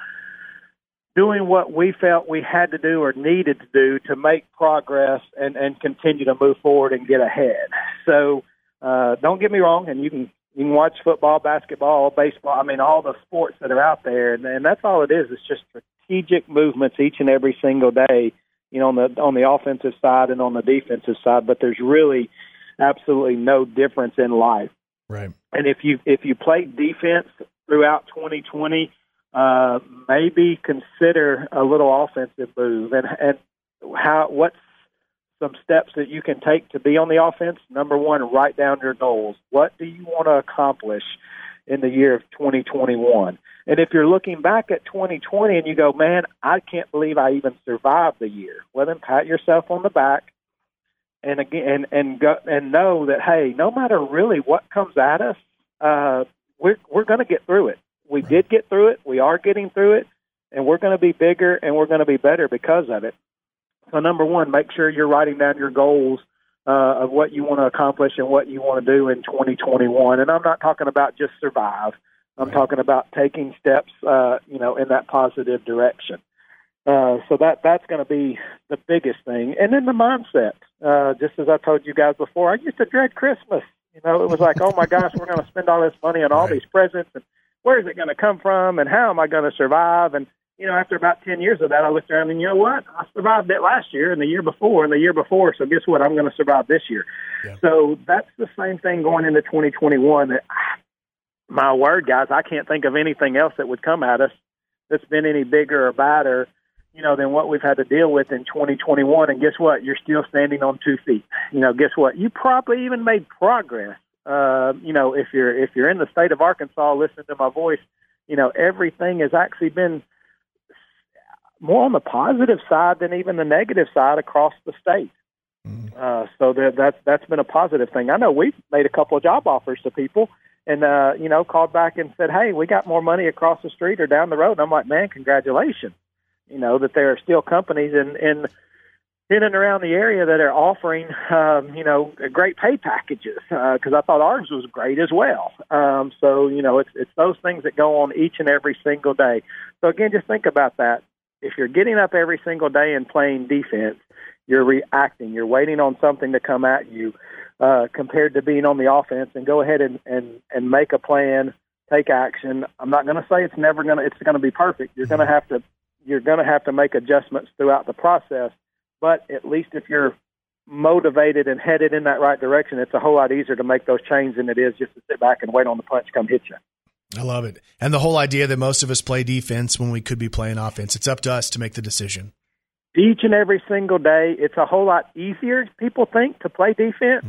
doing what we felt we had to do or needed to do to make progress and, and continue to move forward and get ahead. So uh, don't get me wrong, and you can you can watch football, basketball, baseball. I mean, all the sports that are out there, and, and that's all it is. It's just strategic movements each and every single day. You know, on the on the offensive side and on the defensive side, but there's really absolutely no difference in life. Right. And if you if you played defense throughout 2020, uh, maybe consider a little offensive move and and how what's some steps that you can take to be on the offense. Number one, write down your goals. What do you want to accomplish in the year of 2021? And if you're looking back at 2020 and you go, man, I can't believe I even survived the year. Well, then pat yourself on the back and again and and go and know that hey, no matter really what comes at us, uh, we're we're going to get through it. We did get through it. We are getting through it, and we're going to be bigger and we're going to be better because of it. So number one, make sure you're writing down your goals uh, of what you want to accomplish and what you want to do in 2021. And I'm not talking about just survive. I'm talking about taking steps, uh, you know, in that positive direction. Uh, so that that's going to be the biggest thing, and then the mindset. Uh, just as I told you guys before, I used to dread Christmas. You know, it was like, oh my gosh, we're going to spend all this money on all these presents, and where is it going to come from, and how am I going to survive? And you know, after about ten years of that, I looked around and you know what? I survived it last year, and the year before, and the year before. So guess what? I'm going to survive this year. So that's the same thing going into 2021. That, my word, guys, I can't think of anything else that would come at us that's been any bigger or badder, you know, than what we've had to deal with in 2021. And guess what? You're still standing on two feet. You know, guess what? You probably even made progress. Uh, you know, if you're if you're in the state of Arkansas, listen to my voice. You know, everything has actually been more on the positive side than even the negative side across the state. Uh, so that that's that's been a positive thing. I know we've made a couple of job offers to people, and uh, you know, called back and said, "Hey, we got more money across the street or down the road." And I'm like, "Man, congratulations!" You know that there are still companies, and and in and around the area that are offering, um, you know, great pay packages. Because I thought ours was great as well. Um, so you know, it's it's those things that go on each and every single day. So again, just think about that. If you're getting up every single day and playing defense, you're reacting. You're waiting on something to come at you. Uh, compared to being on the offense and go ahead and, and, and make a plan, take action. I'm not going to say it's never going to it's going to be perfect. You're going to have to you're going to have to make adjustments throughout the process. But at least if you're motivated and headed in that right direction, it's a whole lot easier to make those changes than it is just to sit back and wait on the punch come hit you. I love it. And the whole idea that most of us play defense when we could be playing offense. It's up to us to make the decision. Each and every single day, it's a whole lot easier, people think, to play defense.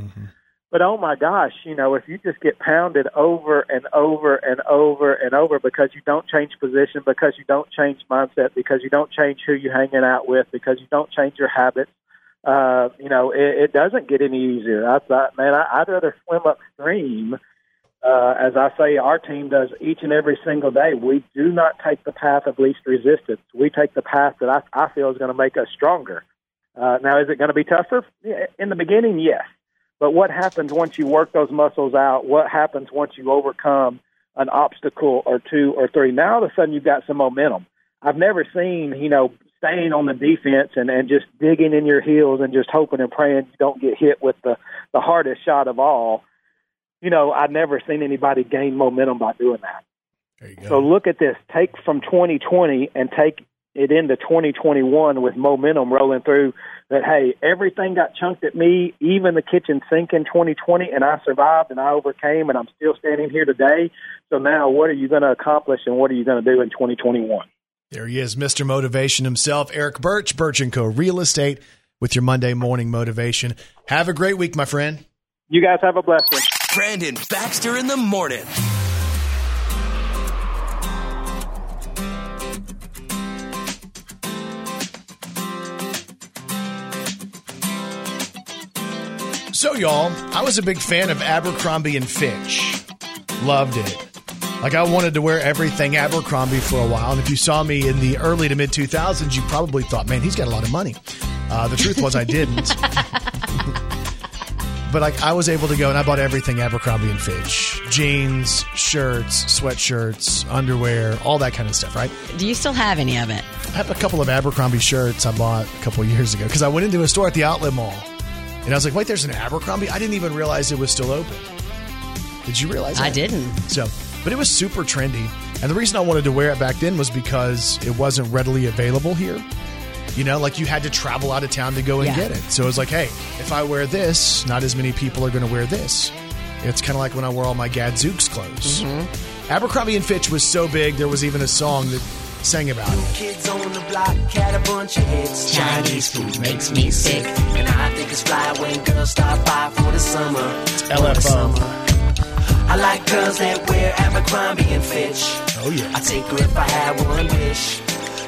But oh my gosh, you know, if you just get pounded over and over and over and over because you don't change position, because you don't change mindset, because you don't change who you're hanging out with, because you don't change your habits, uh, you know, it, it doesn't get any easier. I thought, man, I, I'd rather swim upstream. Uh, as I say, our team does each and every single day. We do not take the path of least resistance. We take the path that I, I feel is going to make us stronger. Uh, now, is it going to be tougher? In the beginning, yes. But what happens once you work those muscles out? What happens once you overcome an obstacle or two or three? Now all of a sudden you've got some momentum. I've never seen, you know, staying on the defense and, and just digging in your heels and just hoping and praying you don't get hit with the, the hardest shot of all. You know, I've never seen anybody gain momentum by doing that. So look at this. Take from 2020 and take it into 2021 with momentum rolling through that, hey, everything got chunked at me, even the kitchen sink in 2020, and I survived and I overcame, and I'm still standing here today. So now what are you going to accomplish and what are you going to do in 2021? There he is, Mr. Motivation himself, Eric Birch, Birch & Co. Real Estate with your Monday morning motivation. Have a great week, my friend. You guys have a blessed one. Brandon Baxter in the morning. So, y'all, I was a big fan of Abercrombie and Fitch. Loved it. Like, I wanted to wear everything Abercrombie for a while. And if you saw me in the early to mid 2000s, you probably thought, man, he's got a lot of money. Uh, the truth was, I didn't. but like, I was able to go and I bought everything Abercrombie and Fitch jeans, shirts, sweatshirts, underwear, all that kind of stuff, right? Do you still have any of it? I have a couple of Abercrombie shirts I bought a couple years ago because I went into a store at the outlet mall and I was like, wait, there's an Abercrombie? I didn't even realize it was still open. Did you realize that? I didn't. So, but it was super trendy. And the reason I wanted to wear it back then was because it wasn't readily available here. You know, like you had to travel out of town to go and Yeah. get it. So it was like, hey, if I wear this, not as many people are going to wear this. It's kind of like when I wore all my Gadzooks clothes. Mm-hmm. Abercrombie and Fitch was so big, there was even a song that sang about it. Kids on the block had a bunch of hits. Chinese food makes me sick. And I think it's fly when girls stop by for the summer. LFO. I like girls that wear Abercrombie and Fitch. Oh, yeah. I'd take her if I had one wish.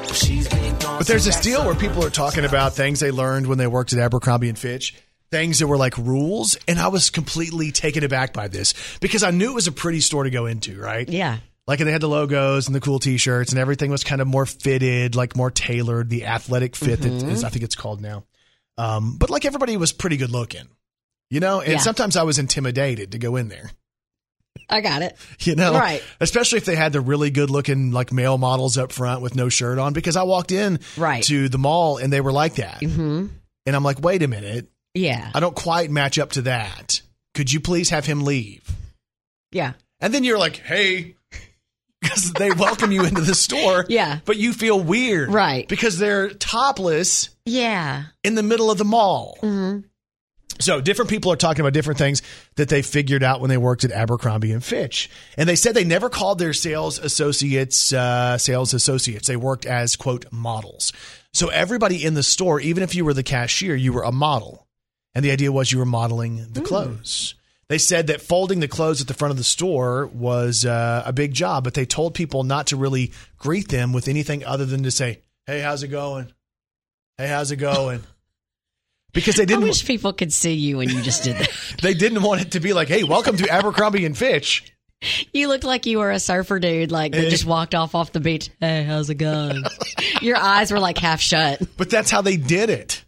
But she's been gone But there's this deal where people are talking about things they learned when they worked at Abercrombie and Fitch, things that were like rules, and I was completely taken aback by this because I knew it was a pretty store to go into, right? Yeah. Like they had the logos and the cool T-shirts, and everything was kind of more fitted, like more tailored, the athletic fit that Mhm. is, I think it's called now. Um, but like everybody was pretty good looking, you know. And Yeah. sometimes I was intimidated to go in there. I got it. You know, Right. Especially if they had the really good looking like male models up front with no shirt on, because I walked in Right. to the mall and they were like that, Mm-hmm. and I'm like, wait a minute, Yeah. I don't quite match up to that. Could you please have him leave? Yeah. And then you're like, hey, because they welcome you into the store, Yeah. but you feel weird, Right. Because they're topless Yeah. in the middle of the mall. Mm-hmm. So different people are talking about different things that they figured out when they worked at Abercrombie and Fitch, and they said they never called their sales associates uh, sales associates. They worked as quote models. So everybody in the store, even if you were the cashier, you were a model, and the idea was you were modeling the clothes. They said that folding the clothes at the front of the store was uh, a big job, but they told people not to really greet them with anything other than to say, "Hey, how's it going? Hey, how's it going?" Because they didn't I wish people could see you when you just did that. they didn't want it to be like, "Hey, welcome to Abercrombie and Fitch." You looked like you were a surfer dude, like that just walked off off the beach. Hey, how's it going? Your eyes were like half shut. But that's how they did it.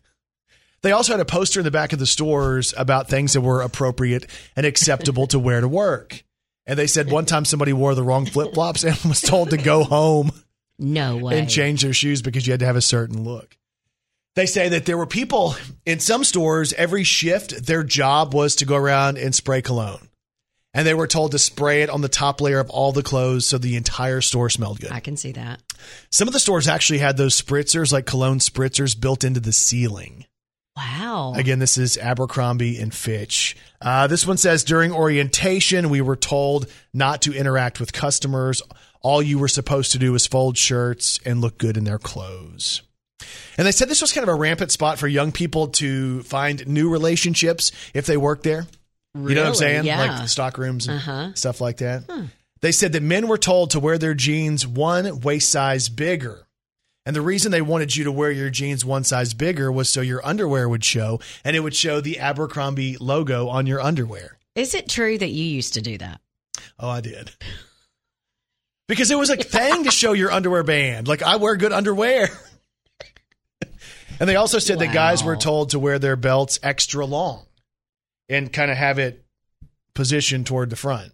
They also had a poster in the back of the stores about things that were appropriate and acceptable to wear to work. And they said one time somebody wore the wrong flip flops and was told to go home No way. and change their shoes because you had to have a certain look. They say that there were people in some stores, every shift, their job was to go around and spray cologne. And they were told to spray it on the top layer of all the clothes so the entire store smelled good. I can see that. Some of the stores actually had those spritzers, like cologne spritzers, built into the ceiling. Wow. Again, this is Abercrombie and Fitch. Uh, this one says during orientation, we were told not to interact with customers. All you were supposed to do was fold shirts and look good in their clothes. And they said this was kind of a rampant spot for young people to find new relationships if they work there. You know what I'm saying? Yeah. Like stock rooms and Uh-huh. stuff like that. They said that men were told to wear their jeans one waist size bigger. And the reason they wanted you to wear your jeans one size bigger was so your underwear would show and it would show the Abercrombie logo on your underwear. Is it true that you used to do that? Oh, I did. Because it was a thing to show your underwear band. Like I wear good underwear. and they also said that guys were told to wear their belts extra long and kind of have it positioned toward the front.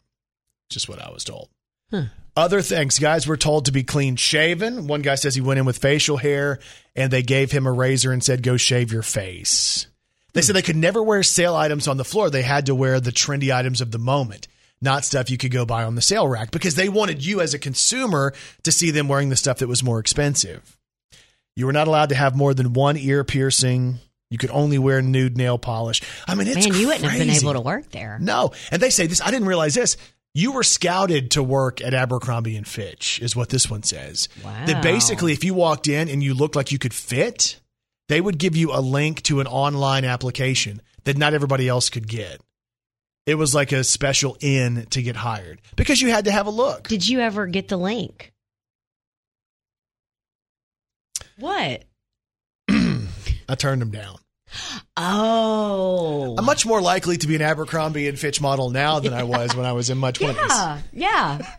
Just what I was told. Huh. Other things, guys were told to be clean shaven. One guy says he went in with facial hair and they gave him a razor and said, go shave your face. They said they could never wear sale items on the floor. They had to wear the trendy items of the moment, not stuff you could go buy on the sale rack because they wanted you as a consumer to see them wearing the stuff that was more expensive. You were not allowed to have more than one ear piercing. You could only wear nude nail polish. I mean, it's Man, you wouldn't have been able to work there. No. And they say this, I didn't realize this. You were scouted to work at Abercrombie and Fitch, is what this one says. Wow. That basically, if you walked in and you looked like you could fit, they would give you a link to an online application that not everybody else could get. It was like a special in to get hired because you had to have a look. Did you ever get the link? What? I turned them down. Oh. I'm much more likely to be an Abercrombie and Fitch model now than I was when I was in my 20s. Yeah. Yeah.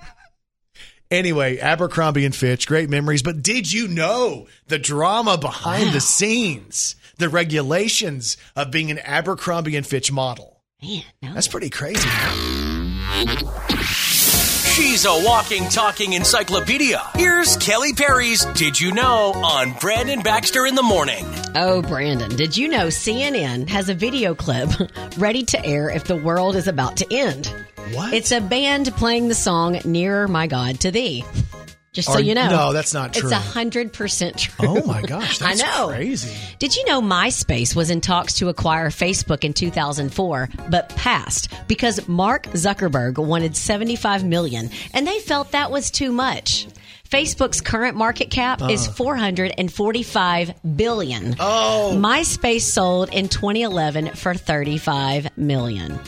Anyway, Abercrombie and Fitch, great memories. But did you know the drama behind the scenes, the regulations of being an Abercrombie and Fitch model? Man, no. That's pretty crazy. She's a walking, talking encyclopedia. Here's Kelly Perry's Did You Know on Brandon Baxter in the Morning. Oh, Brandon, did you know CNN has a video clip ready to air if the world is about to end? What? It's a band playing the song Nearer My God to Thee. Just so you know. no, that's not true. It's a hundred percent true. Oh my gosh, that's I know. crazy. Did you know MySpace was in talks to acquire Facebook in 2004, but passed because Mark Zuckerberg wanted 75 million, and they felt that was too much. Facebook's current market cap is Uh. 445 billion. Oh. MySpace sold in 2011 for 35 million.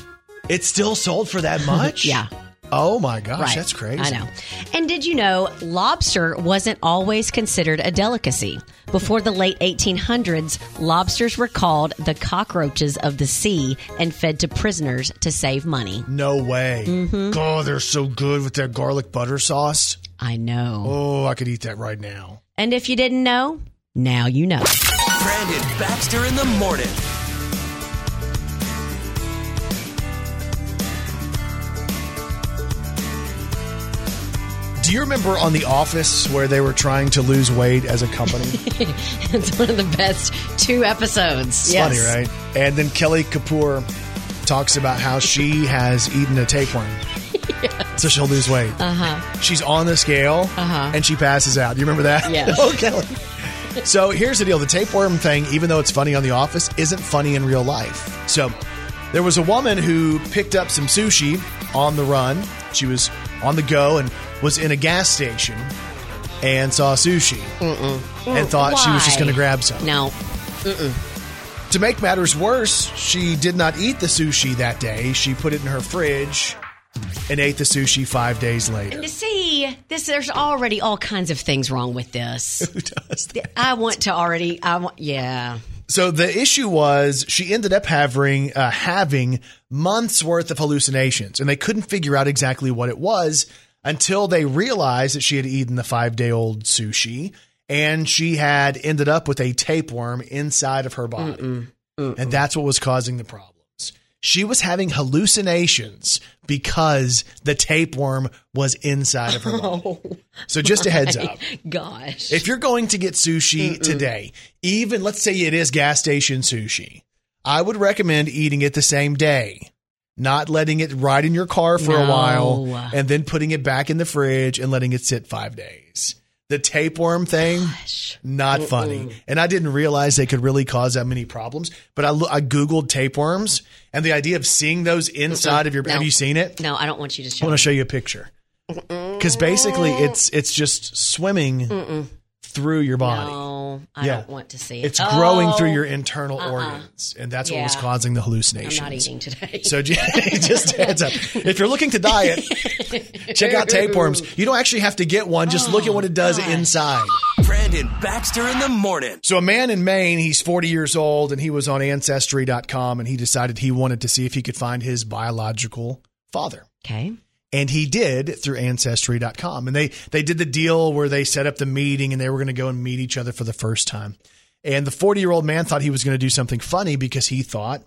It still sold for that much? Yeah. Oh my gosh, Right. that's crazy. I know. And did you know lobster wasn't always considered a delicacy? Before the late 1800s, lobsters were called the cockroaches of the sea and fed to prisoners to save money. No way. Mhm. Oh, they're so good with that garlic butter sauce. I know. Oh, I could eat that right now. And if you didn't know, now you know. Brandon Baxter in the Morning. Do you remember on The Office where they were trying to lose weight as a company? it's one of the best two episodes. It's yes. funny, right? And then Kelly Kapoor talks about how she has eaten a tapeworm. So she'll lose weight. Uh huh. She's on the scale Uh-huh. and she passes out. Do you remember that? Yes. oh, Kelly. So here's the deal the tapeworm thing, even though it's funny on The Office, isn't funny in real life. So there was a woman who picked up some sushi on the run. She was on the go and was in a gas station and saw sushi and thought she was just going to grab some. No. Mm-mm. To make matters worse, she did not eat the sushi that day. She put it in her fridge and ate the sushi five days later. And to see this, there's already all kinds of things wrong with this. Who does that? I want to already. I want. Yeah. So the issue was she ended up having uh, having months worth of hallucinations, and they couldn't figure out exactly what it was until they realized that she had eaten the five day old sushi, and she had ended up with a tapeworm inside of her body. and that's what was causing the problems. She was having hallucinations because the tapeworm was inside of her body. So just a heads up. Gosh. If you're going to get sushi today, even let's say it is gas station sushi, I would recommend eating it the same day. Not letting it ride in your car for a while and then putting it back in the fridge and letting it sit five days. The tapeworm thing, not funny. And I didn't realize they could really cause that many problems. But I, I Googled tapeworms and the idea of seeing those inside of your. No. Have you seen it? No, I don't want you to show I want to show you a picture because basically it's it's just swimming Mm-mm. Through your body. No, I Yeah. don't want to see it. It's growing Oh. through your internal Uh-uh. organs, and that's what was causing the I'm hallucinations. not eating today. So just heads up. If you're looking to diet, check out tapeworms. You don't actually have to get one. Just look at what it does oh, inside. Brandon Baxter in the morning. So a man in Maine, he's 40 years old, and he was on Ancestry.com, and he decided he wanted to see if he could find his biological father. Okay. And he did through Ancestry.com. And they, they did the deal where they set up the meeting and they were going to go and meet each other for the first time. And the 40 year old man thought he was going to do something funny because he thought,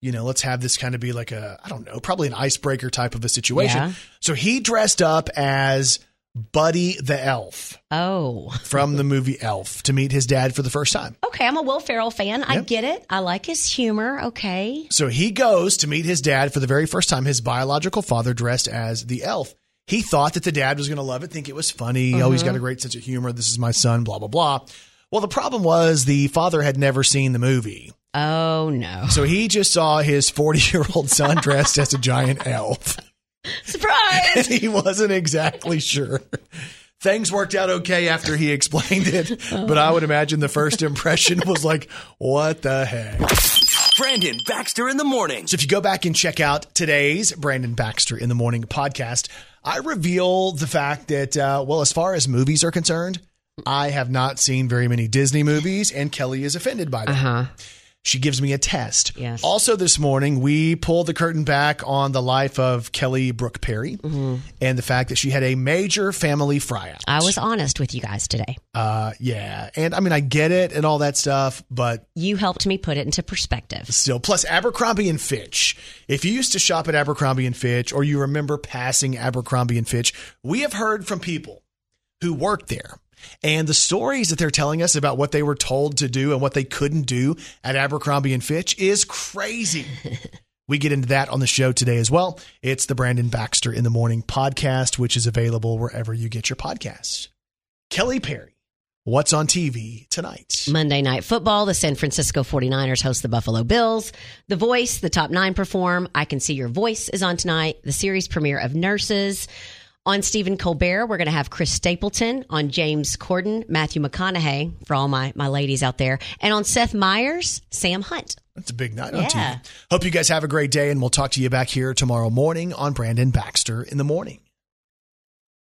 you know, let's have this kind of be like a, I don't know, probably an icebreaker type of a situation. Yeah. So he dressed up as Buddy the Elf Oh. from the movie Elf to meet his dad for the first time. Okay, I'm a Will Ferrell fan. I get it. I like his humor. Okay. So he goes to meet his dad for the very first time, his biological father dressed as the elf. He thought that the dad was going to love it, think it was funny. Oh, he's mm-hmm. got a great sense of humor. This is my son, blah, blah, blah. Well, the problem was the father had never seen the movie. Oh no. So he just saw his 40 year old son dressed as a giant elf. Surprise! he wasn't exactly sure. Things worked out okay after he explained it, but I would imagine the first impression was like, what the heck? Brandon Baxter in the morning. So if you go back and check out today's Brandon Baxter in the Morning podcast, I reveal the fact that, uh, well, as far as movies are concerned, I have not seen very many Disney movies, and Kelly is offended by that. Uh-huh. She gives me a test. Yes. Also, this morning, we pulled the curtain back on the life of Kelly Brooke Perry and the fact that she had a major family fry out. I was honest with you guys today. Uh, yeah. And I mean, I get it and all that stuff, but You helped me put it into perspective. still. Plus, Abercrombie and Fitch. If you used to shop at Abercrombie and Fitch, or you remember passing Abercrombie and Fitch, we have heard from people who worked there. And the stories that they're telling us about what they were told to do and what they couldn't do at Abercrombie and Fitch is crazy. we get into that on the show today as well. It's the Brandon Baxter in the Morning podcast, which is available wherever you get your podcasts. Kelly Perry, what's on TV tonight? Monday Night Football, the San Francisco 49ers host the Buffalo Bills. The Voice, the top nine perform. I Can See Your Voice is on tonight. The series premiere of Nurses. On Stephen Colbert, we're going to have Chris Stapleton. On James Corden, Matthew McConaughey, for all my, my ladies out there. And on Seth Meyers, Sam Hunt. That's a big night on Yeah. TV. Hope you guys have a great day, and we'll talk to you back here tomorrow morning on Brandon Baxter in the Morning.